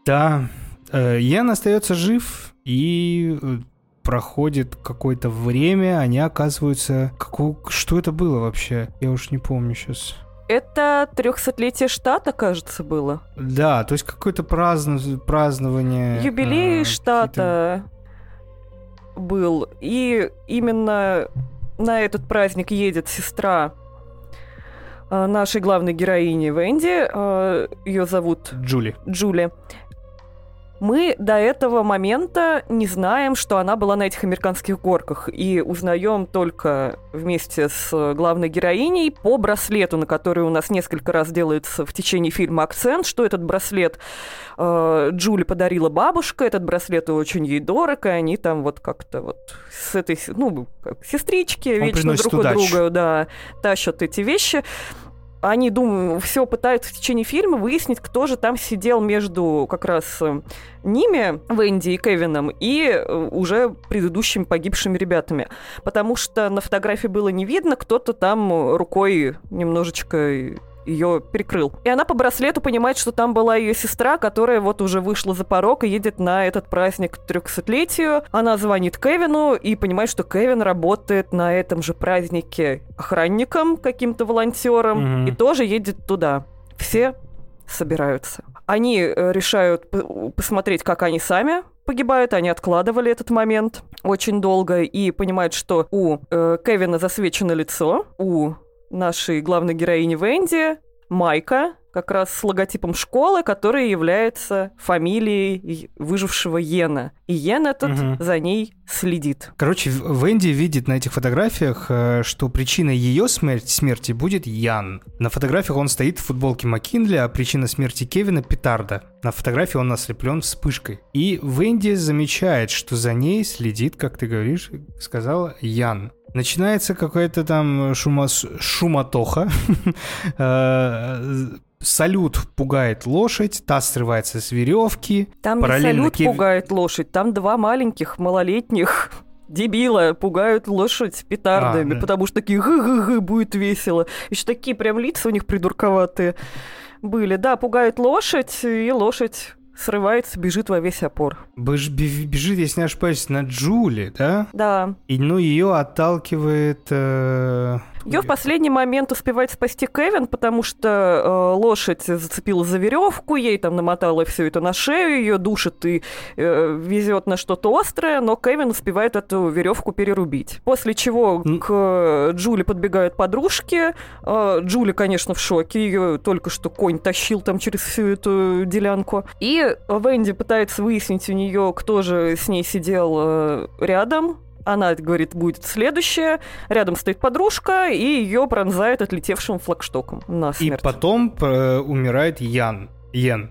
Да, э, Ян остается жив, и э, проходит какое-то время, они оказываются... Какого... Что это было вообще? Я уж не помню сейчас. Это трехсотлетие штата, кажется, было. Да, то есть какое-то праздно- празднование... Юбилей э, штата был. И именно на этот праздник едет сестра э, нашей главной героини Венди. Ее зовут Джули. Джули. Мы до этого момента не знаем, что она была на этих американских горках, и узнаем только вместе с главной героиней по браслету, на который у нас несколько раз делается в течение фильма акцент, что этот браслет э, Джули подарила бабушка, этот браслет очень ей дорог, и они там вот как-то вот с этой, ну, как сестрички, вечно приносит друг у друга, да, тащат эти вещи они, думаю, все пытаются в течение фильма выяснить, кто же там сидел между как раз э, ними, Венди и Кевином, и э, уже предыдущими погибшими ребятами. Потому что на фотографии было не видно, кто-то там э, рукой немножечко ее перекрыл. И она по браслету понимает, что там была ее сестра, которая вот уже вышла за порог и едет на этот праздник к 300-летию. Она звонит Кевину и понимает, что Кевин работает на этом же празднике охранником, каким-то волонтером, Мгм. и тоже едет туда. Все собираются. Они э, решают посмотреть, как они сами погибают. Они откладывали этот момент очень долго и понимают, что у э, Кевина засвечено лицо, у нашей главной героини Венди майка, как раз с логотипом школы, которая является фамилией выжившего Йена. И Йен этот Мгм. за ней следит. Короче, Венди видит на этих фотографиях, э, что причиной ее смерти, смерти будет Ян. На фотографиях он стоит в футболке Маккинли, а причина смерти Кевина — петарда. На фотографии он ослеплен вспышкой. И Венди замечает, что за ней следит, как ты говоришь, сказала, Ян. Начинается какая-то там шума... шуматоха. Э, салют пугает лошадь, та срывается с веревки. Там не салют Кев... пугает лошадь, там два маленьких малолетних дебила пугают лошадь петардами, а, да. потому что такие гы-гы-гы, будет весело. Еще такие прям лица у них придурковатые были. Да, пугают лошадь, и лошадь срывается, бежит во весь опор. Беж, бежит, если не ошибаюсь, на Джули, да? Да. И, ну, ее отталкивает... Э... Ее в последний момент успевает спасти Кевин, потому что э, лошадь зацепила за веревку, ей там намотала все это на шею, ее душит и э, везет на что-то острое, но Кевин успевает эту веревку перерубить. После чего mm. к Джули подбегают подружки. Э, Джули, конечно, в шоке, ее только что конь тащил там через всю эту делянку. И Венди пытается выяснить у нее, кто же с ней сидел э, рядом, она говорит, будет следующая. Рядом стоит подружка, и ее пронзает отлетевшим флагштоком на смерть. И потом э, умирает Ян. Йен.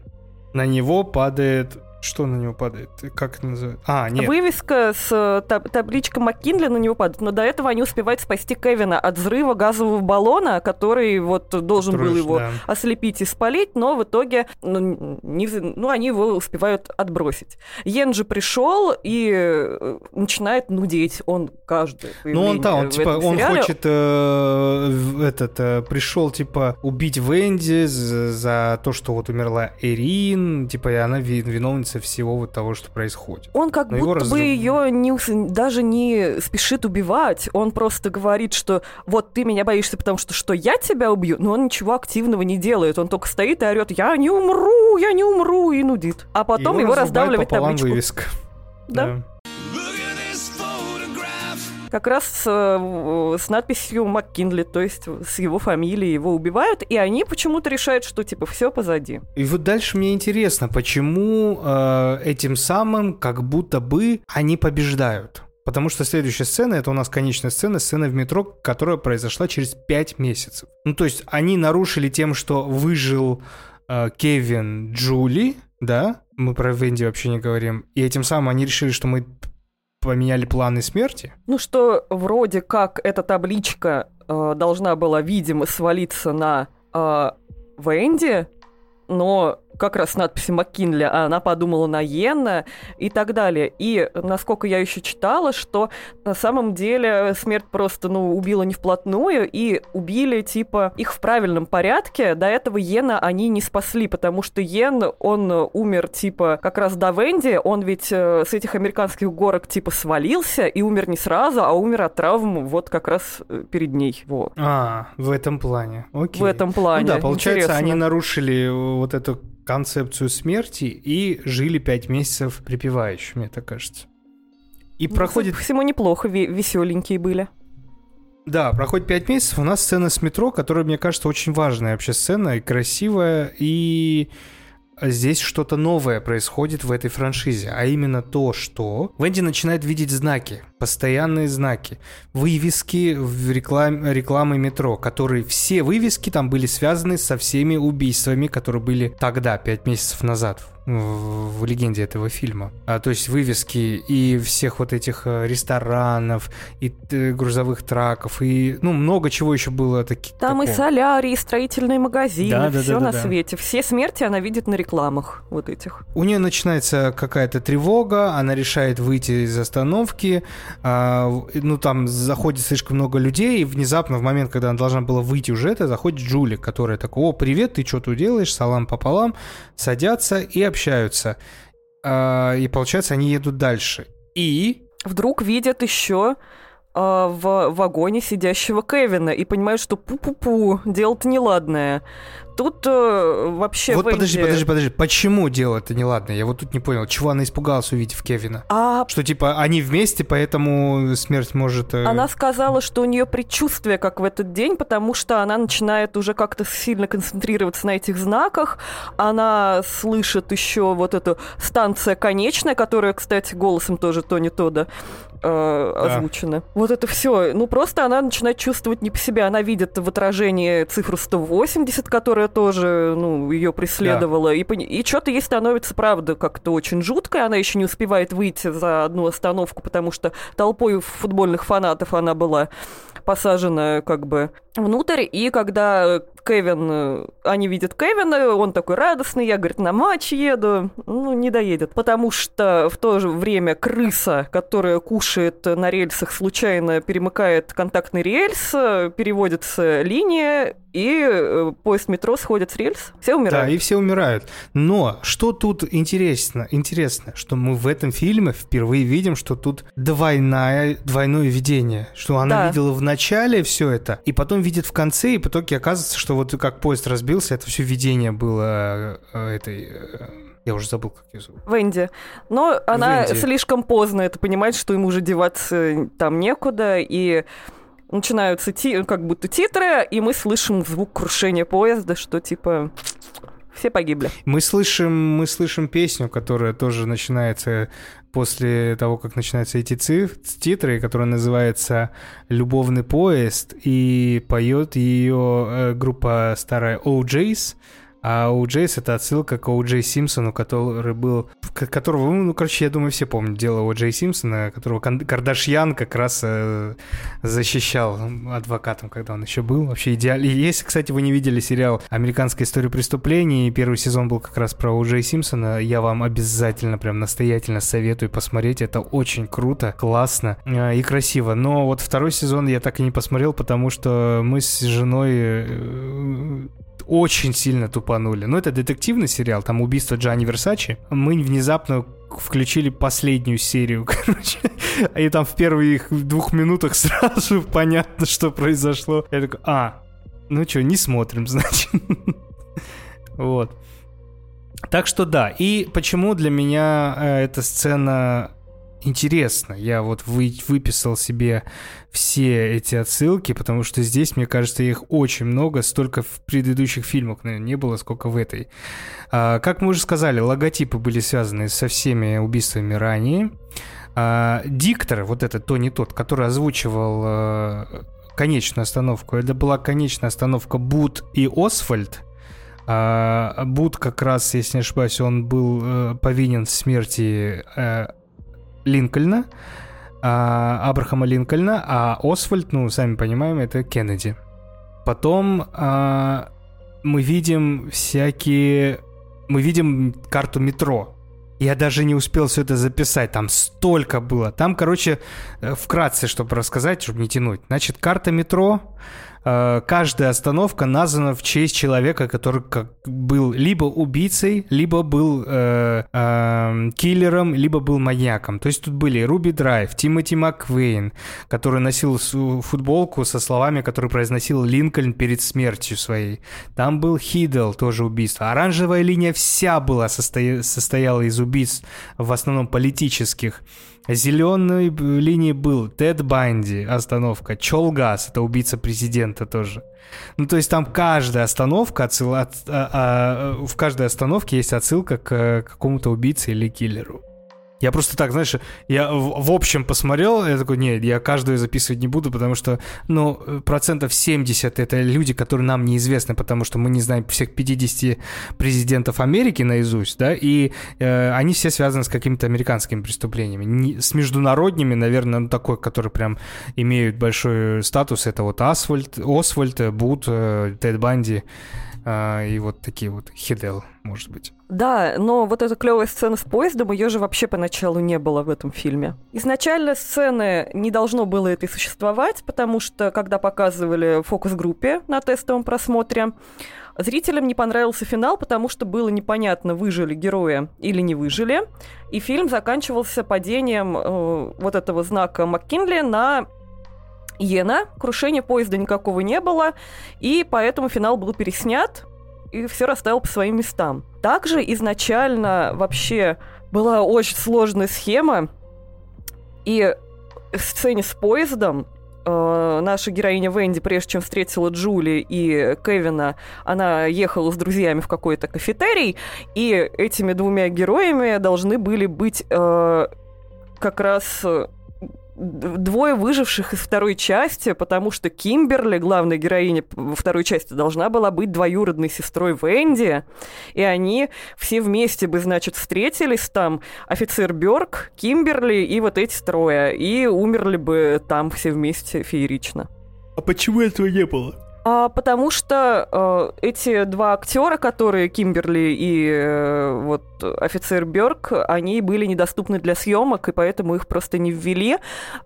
На него падает что на него падает? Как это называется? А, нет. Вывеска с э, таб- табличкой МакКинли на него падает, но до этого они успевают спасти Кевина от взрыва газового баллона, который вот должен который был его да. ослепить и спалить, но в итоге ну, не, ну, они его успевают отбросить. Йен же пришел и э, начинает нудеть. Он каждый. Ну он там, он, типа, он хочет э, этот э, пришел типа убить Венди за, за то, что вот умерла Эрин, типа и она виновница виновница всего вот того, что происходит. Он как Но будто раз... бы ее не, даже не спешит убивать. Он просто говорит, что вот ты меня боишься, потому что что я тебя убью, но он ничего активного не делает. Он только стоит и орет, я не умру, я не умру, и нудит. А потом его, его раздавливает табличку. вывеска. Да. да как раз с, э, с надписью МакКинли, то есть с его фамилией его убивают, и они почему-то решают, что типа все позади. И вот дальше мне интересно, почему э, этим самым как будто бы они побеждают. Потому что следующая сцена, это у нас конечная сцена, сцена в метро, которая произошла через 5 месяцев. Ну, то есть они нарушили тем, что выжил э, Кевин Джули, да, мы про Венди вообще не говорим, и этим самым они решили, что мы поменяли планы смерти? Ну что, вроде как эта табличка э, должна была, видимо, свалиться на э, Венди, но как раз надписи МакКинли, а она подумала на Йена и так далее. И насколько я еще читала, что на самом деле смерть просто, ну, убила не вплотную, и убили, типа, их в правильном порядке. До этого Йена они не спасли, потому что Йен, он умер, типа, как раз до Венди, он ведь э, с этих американских горок, типа, свалился и умер не сразу, а умер от травм вот как раз э, перед ней. Вот. А, в этом плане. Окей. В этом плане. Ну да, получается, Интересно. они нарушили вот эту концепцию смерти и жили пять месяцев припеваючи, мне так кажется. И ну, проходит... По всему неплохо, веселенькие были. Да, проходит пять месяцев, у нас сцена с метро, которая, мне кажется, очень важная вообще сцена, и красивая, и здесь что-то новое происходит в этой франшизе, а именно то, что Венди начинает видеть знаки, постоянные знаки, вывески в рекламе, рекламы метро, которые все вывески там были связаны со всеми убийствами, которые были тогда, пять месяцев назад в, в легенде этого фильма. А, то есть вывески и всех вот этих э, ресторанов, и э, грузовых траков, и ну много чего еще было таки, Там такого. и солярий, и строительные магазины, да, да, все да, да, на да. свете. Все смерти она видит на рекламах вот этих. У нее начинается какая-то тревога, она решает выйти из остановки, ну там заходит слишком много людей, и внезапно в момент, когда она должна была выйти уже, это заходит Джули, которая такая, о, привет, ты что тут делаешь, салам пополам, садятся и общаются. А, и получается, они едут дальше. И... Вдруг видят еще а, в вагоне сидящего Кевина и понимают, что пу-пу-пу, дело-то неладное. Тут э, вообще Вот Венди... подожди, подожди, подожди. Почему дело это неладное? Я вот тут не понял. Чего она испугалась, увидев Кевина? А... Что типа они вместе, поэтому смерть может... Э... Она сказала, что у нее предчувствие, как в этот день, потому что она начинает уже как-то сильно концентрироваться на этих знаках. Она слышит еще вот эту станция конечная, которая, кстати, голосом тоже Тони Тода э, озвучено. Да. Вот это все. Ну, просто она начинает чувствовать не по себе. Она видит в отражении цифру 180, которая тоже, ну, ее преследовала. И, пони- и что-то ей становится, правда, как-то очень жутко. Она еще не успевает выйти за одну остановку, потому что толпой футбольных фанатов она была посажена как бы внутрь, и когда Кевин, э, они видят Кевина, он такой радостный, я, говорит, на матч еду, ну, не доедет, потому что в то же время крыса, которая кушает на рельсах, случайно перемыкает контактный рельс, э, переводится линия, и э, поезд метро сходит с рельс, все умирают. Да, и все умирают. Но что тут интересно? Интересно, что мы в этом фильме впервые видим, что тут двойное, двойное видение. Что она Да. видела в начале все это, и потом видит в конце, и в итоге оказывается, что вот как поезд разбился, это все видение было э, этой... э, Я уже забыл, как ее зовут. Венди. Но она Венди. слишком поздно это понимает, что ему уже деваться там некуда, и начинаются ти- как будто титры, и мы слышим звук крушения поезда, что типа все погибли. Мы слышим, мы слышим песню, которая тоже начинается после того, как начинаются эти титры, которая называется «Любовный поезд», и поет ее э, группа старая OJ's, а OJ's это отсылка к О'Джей Симпсону, который был, которого, ну, короче, я думаю, все помнят дело О'Джей Симпсона, которого Кардашьян как раз э, защищал адвокатом, когда он еще был. Вообще идеально. Если, кстати, вы не видели сериал «Американская история преступлений», первый сезон был как раз про О'Джей Симпсона, я вам обязательно, прям настоятельно советую посмотреть. Это очень круто, классно э, и красиво. Но вот второй сезон я так и не посмотрел, потому что мы с женой э, очень сильно тупанули. Ну, это детективный сериал, там убийство Джани Версачи. Мы внезапно включили последнюю серию, короче. И там в первых двух минутах сразу понятно, что произошло. Я такой, а, ну что, не смотрим, значит. Вот. Так что да, и почему для меня э, эта сцена интересна? Я вот вы, выписал себе все эти отсылки, потому что здесь, мне кажется, их очень много, столько в предыдущих фильмах, наверное, не было, сколько в этой. А, как мы уже сказали, логотипы были связаны со всеми убийствами ранее. А, диктор, вот этот Тони тот, который озвучивал э, конечную остановку, это была конечная остановка Бут и Освальд. А, Бут как раз, если не ошибаюсь, он был э, повинен в смерти э, Линкольна, а, Абрахама Линкольна, а Освальд, ну, сами понимаем, это Кеннеди. Потом а, мы видим всякие... Мы видим карту метро. Я даже не успел все это записать, там столько было. Там, короче, э, вкратце, чтобы рассказать, чтобы не тянуть. Значит, карта метро, каждая остановка названа в честь человека, который как был либо убийцей, либо был э, э, киллером, либо был маньяком. То есть тут были Руби Драйв, Тимоти Маквейн, который носил футболку со словами, которые произносил Линкольн перед смертью своей. Там был Хидл, тоже убийство. Оранжевая линия вся была состоя- состояла из убийств, в основном политических. Зеленой линии был Тед Банди, остановка. Чолгас, это убийца президента тоже. Ну, то есть там каждая остановка, отсыл- от- а- а, в каждой остановке есть отсылка к какому-то убийце или киллеру. Я просто так, знаешь, я в, в общем посмотрел, я такой, нет, я каждую записывать не буду, потому что, ну, процентов 70 это люди, которые нам неизвестны, потому что мы не знаем всех 50 президентов Америки наизусть, да, и э, они все связаны с какими-то американскими преступлениями. Не- с международными, наверное, ну, такой, который прям имеют большой статус, это вот Асфальт, Освальд, Бут, э, Тед Банди э, и вот такие вот Хидел, может быть. Да, но вот эта клевая сцена с поездом, ее же вообще поначалу не было в этом фильме. Изначально сцены не должно было это и существовать, потому что когда показывали фокус-группе на тестовом просмотре, зрителям не понравился финал, потому что было непонятно, выжили герои или не выжили. И фильм заканчивался падением э, вот этого знака МакКинли на Йена. Крушения поезда никакого не было, и поэтому финал был переснят, и все расставил по своим местам. Также изначально вообще была очень сложная схема, и в сцене с поездом э, наша героиня Венди, прежде чем встретила Джули и Кевина, она ехала с друзьями в какой-то кафетерий, и этими двумя героями должны были быть э, как раз э, двое выживших из второй части, потому что Кимберли, главная героиня во второй части, должна была быть двоюродной сестрой Венди, и они все вместе бы, значит, встретились там, офицер Бёрк, Кимберли и вот эти трое, и умерли бы там все вместе феерично. А почему этого не было? А, потому что э, эти два актера, которые Кимберли и э, вот офицер Бёрк, они были недоступны для съемок, и поэтому их просто не ввели.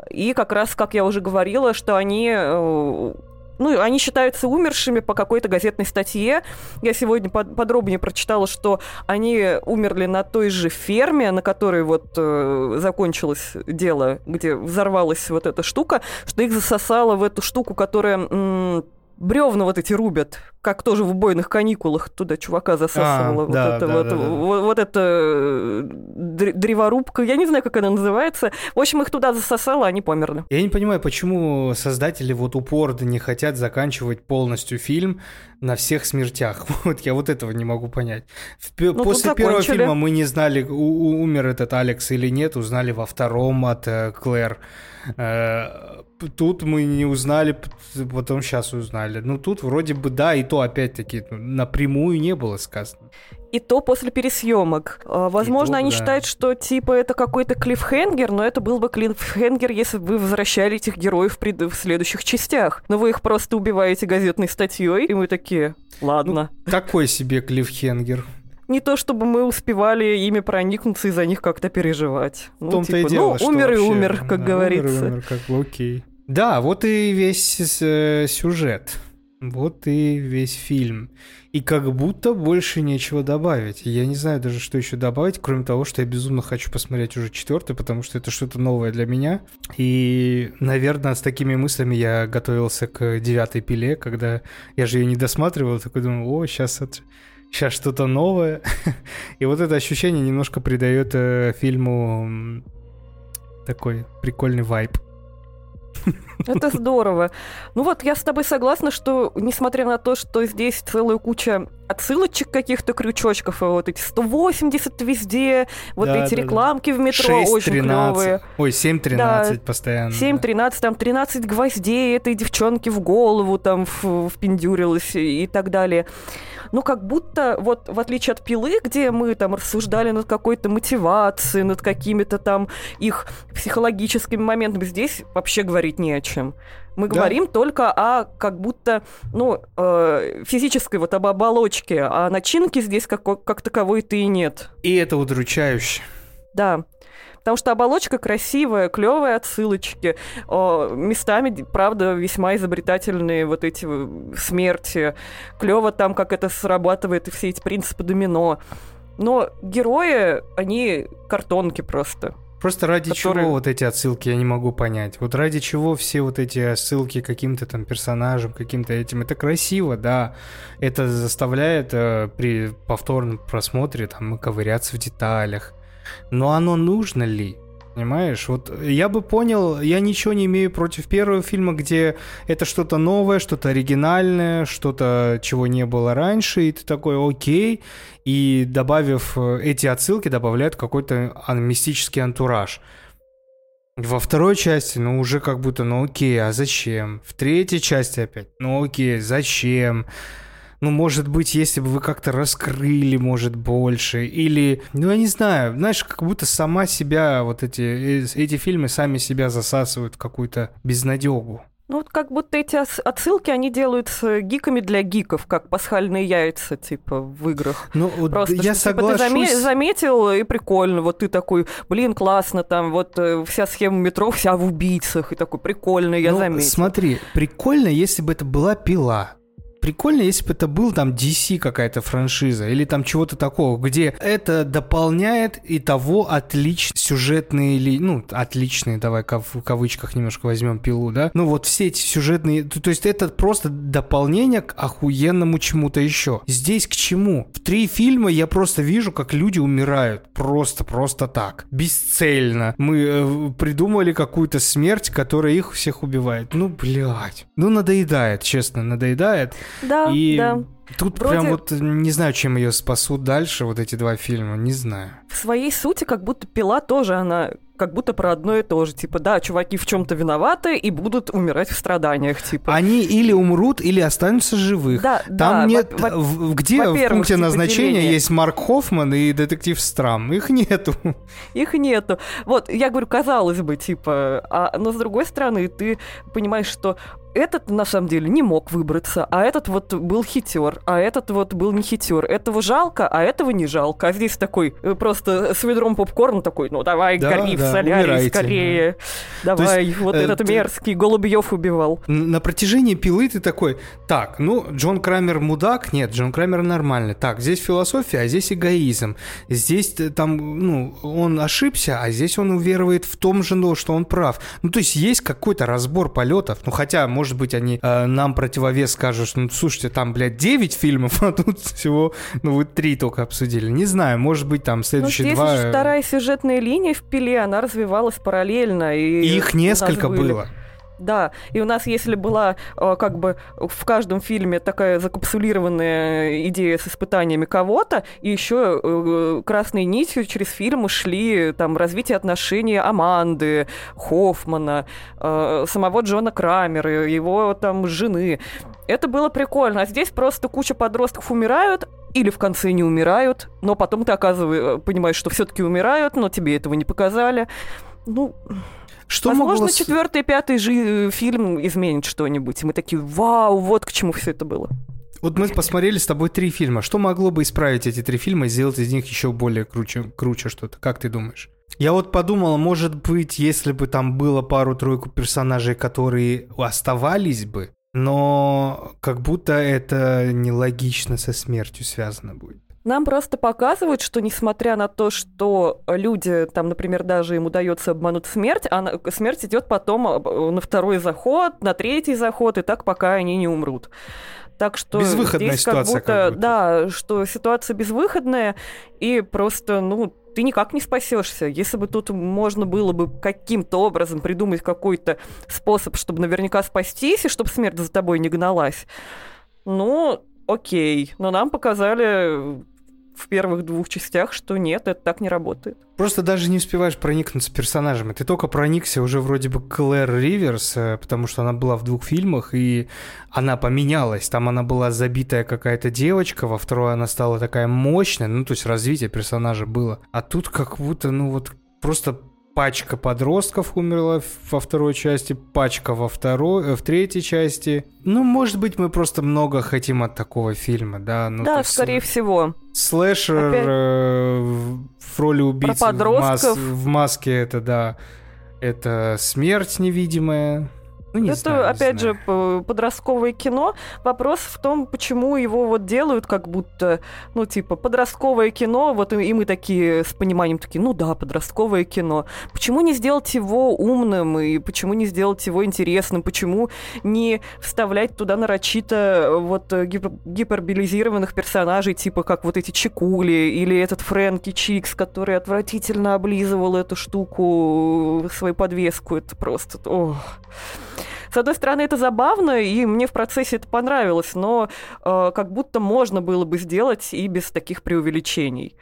И как раз, как я уже говорила, что они э, ну, они считаются умершими по какой-то газетной статье. Я сегодня под, подробнее прочитала, что они умерли на той же ферме, на которой вот э, закончилось дело, где взорвалась вот эта штука, что их засосало в эту штуку, которая... бревна вот эти рубят, как тоже в убойных каникулах туда чувака засасывало. А, вот, да, это, да, вот, да, да. Вот, вот это э, древорубка, я не знаю, как она называется. В общем, их туда засосало, они померли. Я не понимаю, почему создатели вот упорно не хотят заканчивать полностью фильм на всех смертях. Вот я вот этого не могу понять. Ну, После первого фильма мы не знали, умер этот Алекс или нет, узнали во втором от э, Клэр. Э, тут мы не узнали, потом сейчас узнали. Ну, тут вроде бы да, и то опять-таки ну, напрямую не было сказано. И то после пересъемок. А, возможно, то, они да. считают, что типа это какой-то клиффхенгер, но это был бы клиффхенгер, если бы вы возвращали этих героев в следующих частях. Но вы их просто убиваете газетной статьей, и мы такие, ладно. Ну, такой себе клиффхенгер. Не то чтобы мы успевали ими проникнуться и за них как-то переживать. Ну, том-то типа, и дело, ну, умер и умер, как да, говорится. Умер и умер, как бы окей. Да, вот и весь э, сюжет. Вот и весь фильм. И как будто больше нечего добавить. Я не знаю даже, что еще добавить, кроме того, что я безумно хочу посмотреть уже четвертый, потому что это что-то новое для меня. И, наверное, с такими мыслями я готовился к девятой пиле, когда я же ее не досматривал, такой думал, о, сейчас это сейчас что-то новое. И вот это ощущение немножко придает э, фильму такой прикольный вайб. Это здорово. Ну вот, я с тобой согласна, что, несмотря на то, что здесь целая куча отсылочек каких-то крючочков, и вот эти 180 везде, вот да, эти да, рекламки да. в метро 6, очень 13. клевые. Ой, 7-13 да, постоянно. 7-13, там 13 гвоздей этой девчонки в голову там впендюрилось и так далее ну, как будто, вот в отличие от пилы, где мы там рассуждали над какой-то мотивацией, над какими-то там их психологическими моментами, здесь вообще говорить не о чем. Мы да. говорим только о как будто, ну, э, физической вот об оболочке, а начинки здесь как, как таковой-то и нет. И это удручающе. Да. Потому что оболочка красивая, клевые отсылочки, местами, правда, весьма изобретательные вот эти э, смерти. Клево там, как это срабатывает, и все эти принципы домино. Но герои, они картонки просто. Просто ради которые... чего вот эти отсылки, я не могу понять. Вот ради чего все вот эти отсылки к каким-то там персонажам, каким-то этим. Это красиво, да. Это заставляет э, при повторном просмотре там ковыряться в деталях но оно нужно ли? Понимаешь, вот я бы понял, я ничего не имею против первого фильма, где это что-то новое, что-то оригинальное, что-то, чего не было раньше, и ты такой, окей, и добавив э, эти отсылки, добавляют какой-то мистический антураж. Во второй части, ну, уже как будто, ну, окей, а зачем? В третьей части опять, ну, окей, зачем? Ну, может быть, если бы вы как-то раскрыли, может, больше, или, ну, я не знаю, знаешь, как будто сама себя, вот эти, эти фильмы сами себя засасывают в какую-то безнадегу. Ну, вот как будто эти отсылки, они делают с гиками для гиков, как пасхальные яйца, типа, в играх. Ну, вот Просто, я что, соглашусь. Типа, ты заметил, и прикольно, вот ты такой, блин, классно, там, вот э, вся схема метро, вся в убийцах, и такой, прикольно, я ну, заметил. смотри, прикольно, если бы это была пила прикольно, если бы это был там DC какая-то франшиза или там чего-то такого, где это дополняет и того отличные сюжетные, ли, ну, отличные, давай в кавычках немножко возьмем пилу, да, ну вот все эти сюжетные, то, то есть это просто дополнение к охуенному чему-то еще. Здесь к чему? В три фильма я просто вижу, как люди умирают. Просто, просто так. Бесцельно. Мы э, придумали какую-то смерть, которая их всех убивает. Ну, блядь. Ну, надоедает, честно, надоедает. Да, и да. Тут Вроде... прям вот не знаю, чем ее спасут дальше, вот эти два фильма, не знаю. В своей сути, как будто пила тоже, она как будто про одно и то же. Типа, да, чуваки в чем-то виноваты и будут умирать в страданиях, типа. Они или умрут, или останутся живых. Да, Там да, нет... во- в- где в пункте типа, назначения деление. есть Марк Хоффман и детектив Страм? Их нету. Их нету. Вот, я говорю, казалось бы, типа, а, но с другой стороны, ты понимаешь, что этот на самом деле не мог выбраться, а этот вот был хитер, а этот вот был не хитер. Этого жалко, а этого не жалко. А здесь такой э, просто с ведром попкорна такой, ну давай, Да, гори в да, солярий умирайте, скорее. Давай, есть, вот э, этот ты- мерзкий Голубьев убивал. На протяжении пилы ты такой, так, ну, Джон Крамер мудак? Нет, Джон Крамер нормальный. Так, здесь философия, а здесь эгоизм. Здесь э, там, ну, он ошибся, а здесь он уверует в том же, ну, что он прав. Ну, то есть есть какой-то разбор полетов. Ну, хотя, может быть, они э, нам противовес скажут, что, ну, слушайте, там, блядь, 9 фильмов, а тут всего, ну, вы три только обсудили. Не знаю, может быть, там Ну, следующие здесь два... же э, вторая сюжетная линия в пиле, она развивалась параллельно. И их несколько были- было. Да, и у нас, если была э, как бы в каждом фильме такая закапсулированная идея с испытаниями кого-то, и еще э, красной нитью через фильмы шли там развитие отношений Аманды, Хоффмана, э, самого Джона Крамера, его там жены. Это было прикольно. А здесь просто куча подростков умирают, или в конце не умирают, но потом ты оказываешь, понимаешь, что все-таки умирают, но тебе этого не показали. Ну, Что Возможно, могло четвертый, пятый жи- фильм изменит что-нибудь. И мы такие, вау, вот к чему все это было. Вот мы посмотрели с тобой три фильма. Что могло бы исправить эти три фильма и сделать из них еще более круче, круче что-то? Как ты думаешь? Я вот подумал, может быть, если бы там было пару-тройку персонажей, которые оставались бы, но как будто это нелогично со смертью связано будет. Нам просто показывают, что несмотря на то, что люди, там, например, даже им удается обмануть смерть, она, смерть идет потом э, на второй заход, на третий заход, и так пока они не умрут. Так что Безвыходная здесь ситуация как будто, как будто. да, что ситуация безвыходная, и просто, ну, ты никак не спасешься. Если бы тут можно было бы каким-то образом придумать какой-то способ, чтобы наверняка спастись, и чтобы смерть за тобой не гналась, ну, окей. Но нам показали в первых двух частях, что нет, это так не работает. Просто даже не успеваешь проникнуться персонажами. Ты только проникся уже вроде бы Клэр Риверс, э, потому что она была в двух фильмах, и она поменялась. Там она была забитая какая-то девочка, во второй она стала такая мощная, ну, то есть развитие персонажа было. А тут как будто, ну, вот просто пачка подростков умерла во второй части, пачка во второй, э, в третьей части. Ну, может быть, мы просто много хотим от такого фильма, да? Ну, да, есть, скорее всего. Слэшер Опять- э, в роли убийцы в, подростков. в маске это да, это смерть невидимая. Ну, не это, знаю, опять знаю. же, подростковое кино. Вопрос в том, почему его вот делают как будто, ну, типа, подростковое кино, вот и, и мы такие с пониманием такие, ну да, подростковое кино. Почему не сделать его умным, и почему не сделать его интересным, почему не вставлять туда нарочито э, вот э, гипер- гиперболизированных персонажей, типа как вот эти Чекули или этот Фрэнки Чикс, который отвратительно облизывал эту штуку, э, свою подвеску. Это просто... ох. С одной стороны, это забавно, и мне в процессе это понравилось, но э, как будто можно было бы сделать и без таких преувеличений.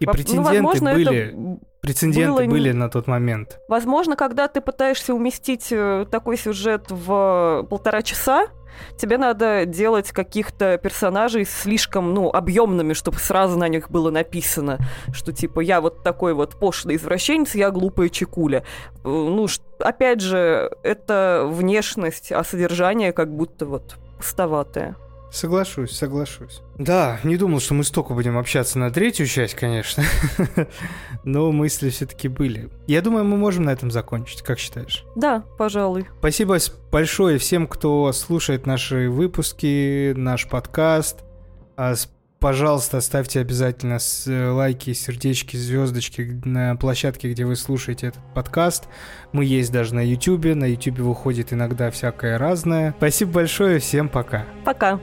И Во- ну, претенденты возможно, это были, прецеденты было были на тот момент. Возможно, когда ты пытаешься уместить э, такой сюжет в полтора часа, тебе надо делать каких-то персонажей слишком, ну, объемными, чтобы сразу на них было написано, что типа я вот такой вот пошлый извращенец, я глупая чекуля. Э, Ну, опять же, это внешность, а содержание как будто вот пустоватое. Соглашусь, соглашусь. Да, не думал, что мы столько будем общаться на третью часть, конечно. Но мысли все-таки были. Я думаю, мы можем на этом закончить. Как считаешь? Да, пожалуй. Спасибо большое всем, кто слушает наши выпуски, наш подкаст. А, Пожалуйста, ставьте обязательно лайки, сердечки, звездочки на площадке, где вы слушаете этот подкаст. Мы есть даже на YouTube. На YouTube выходит иногда всякое разное. Спасибо большое, всем пока. Пока.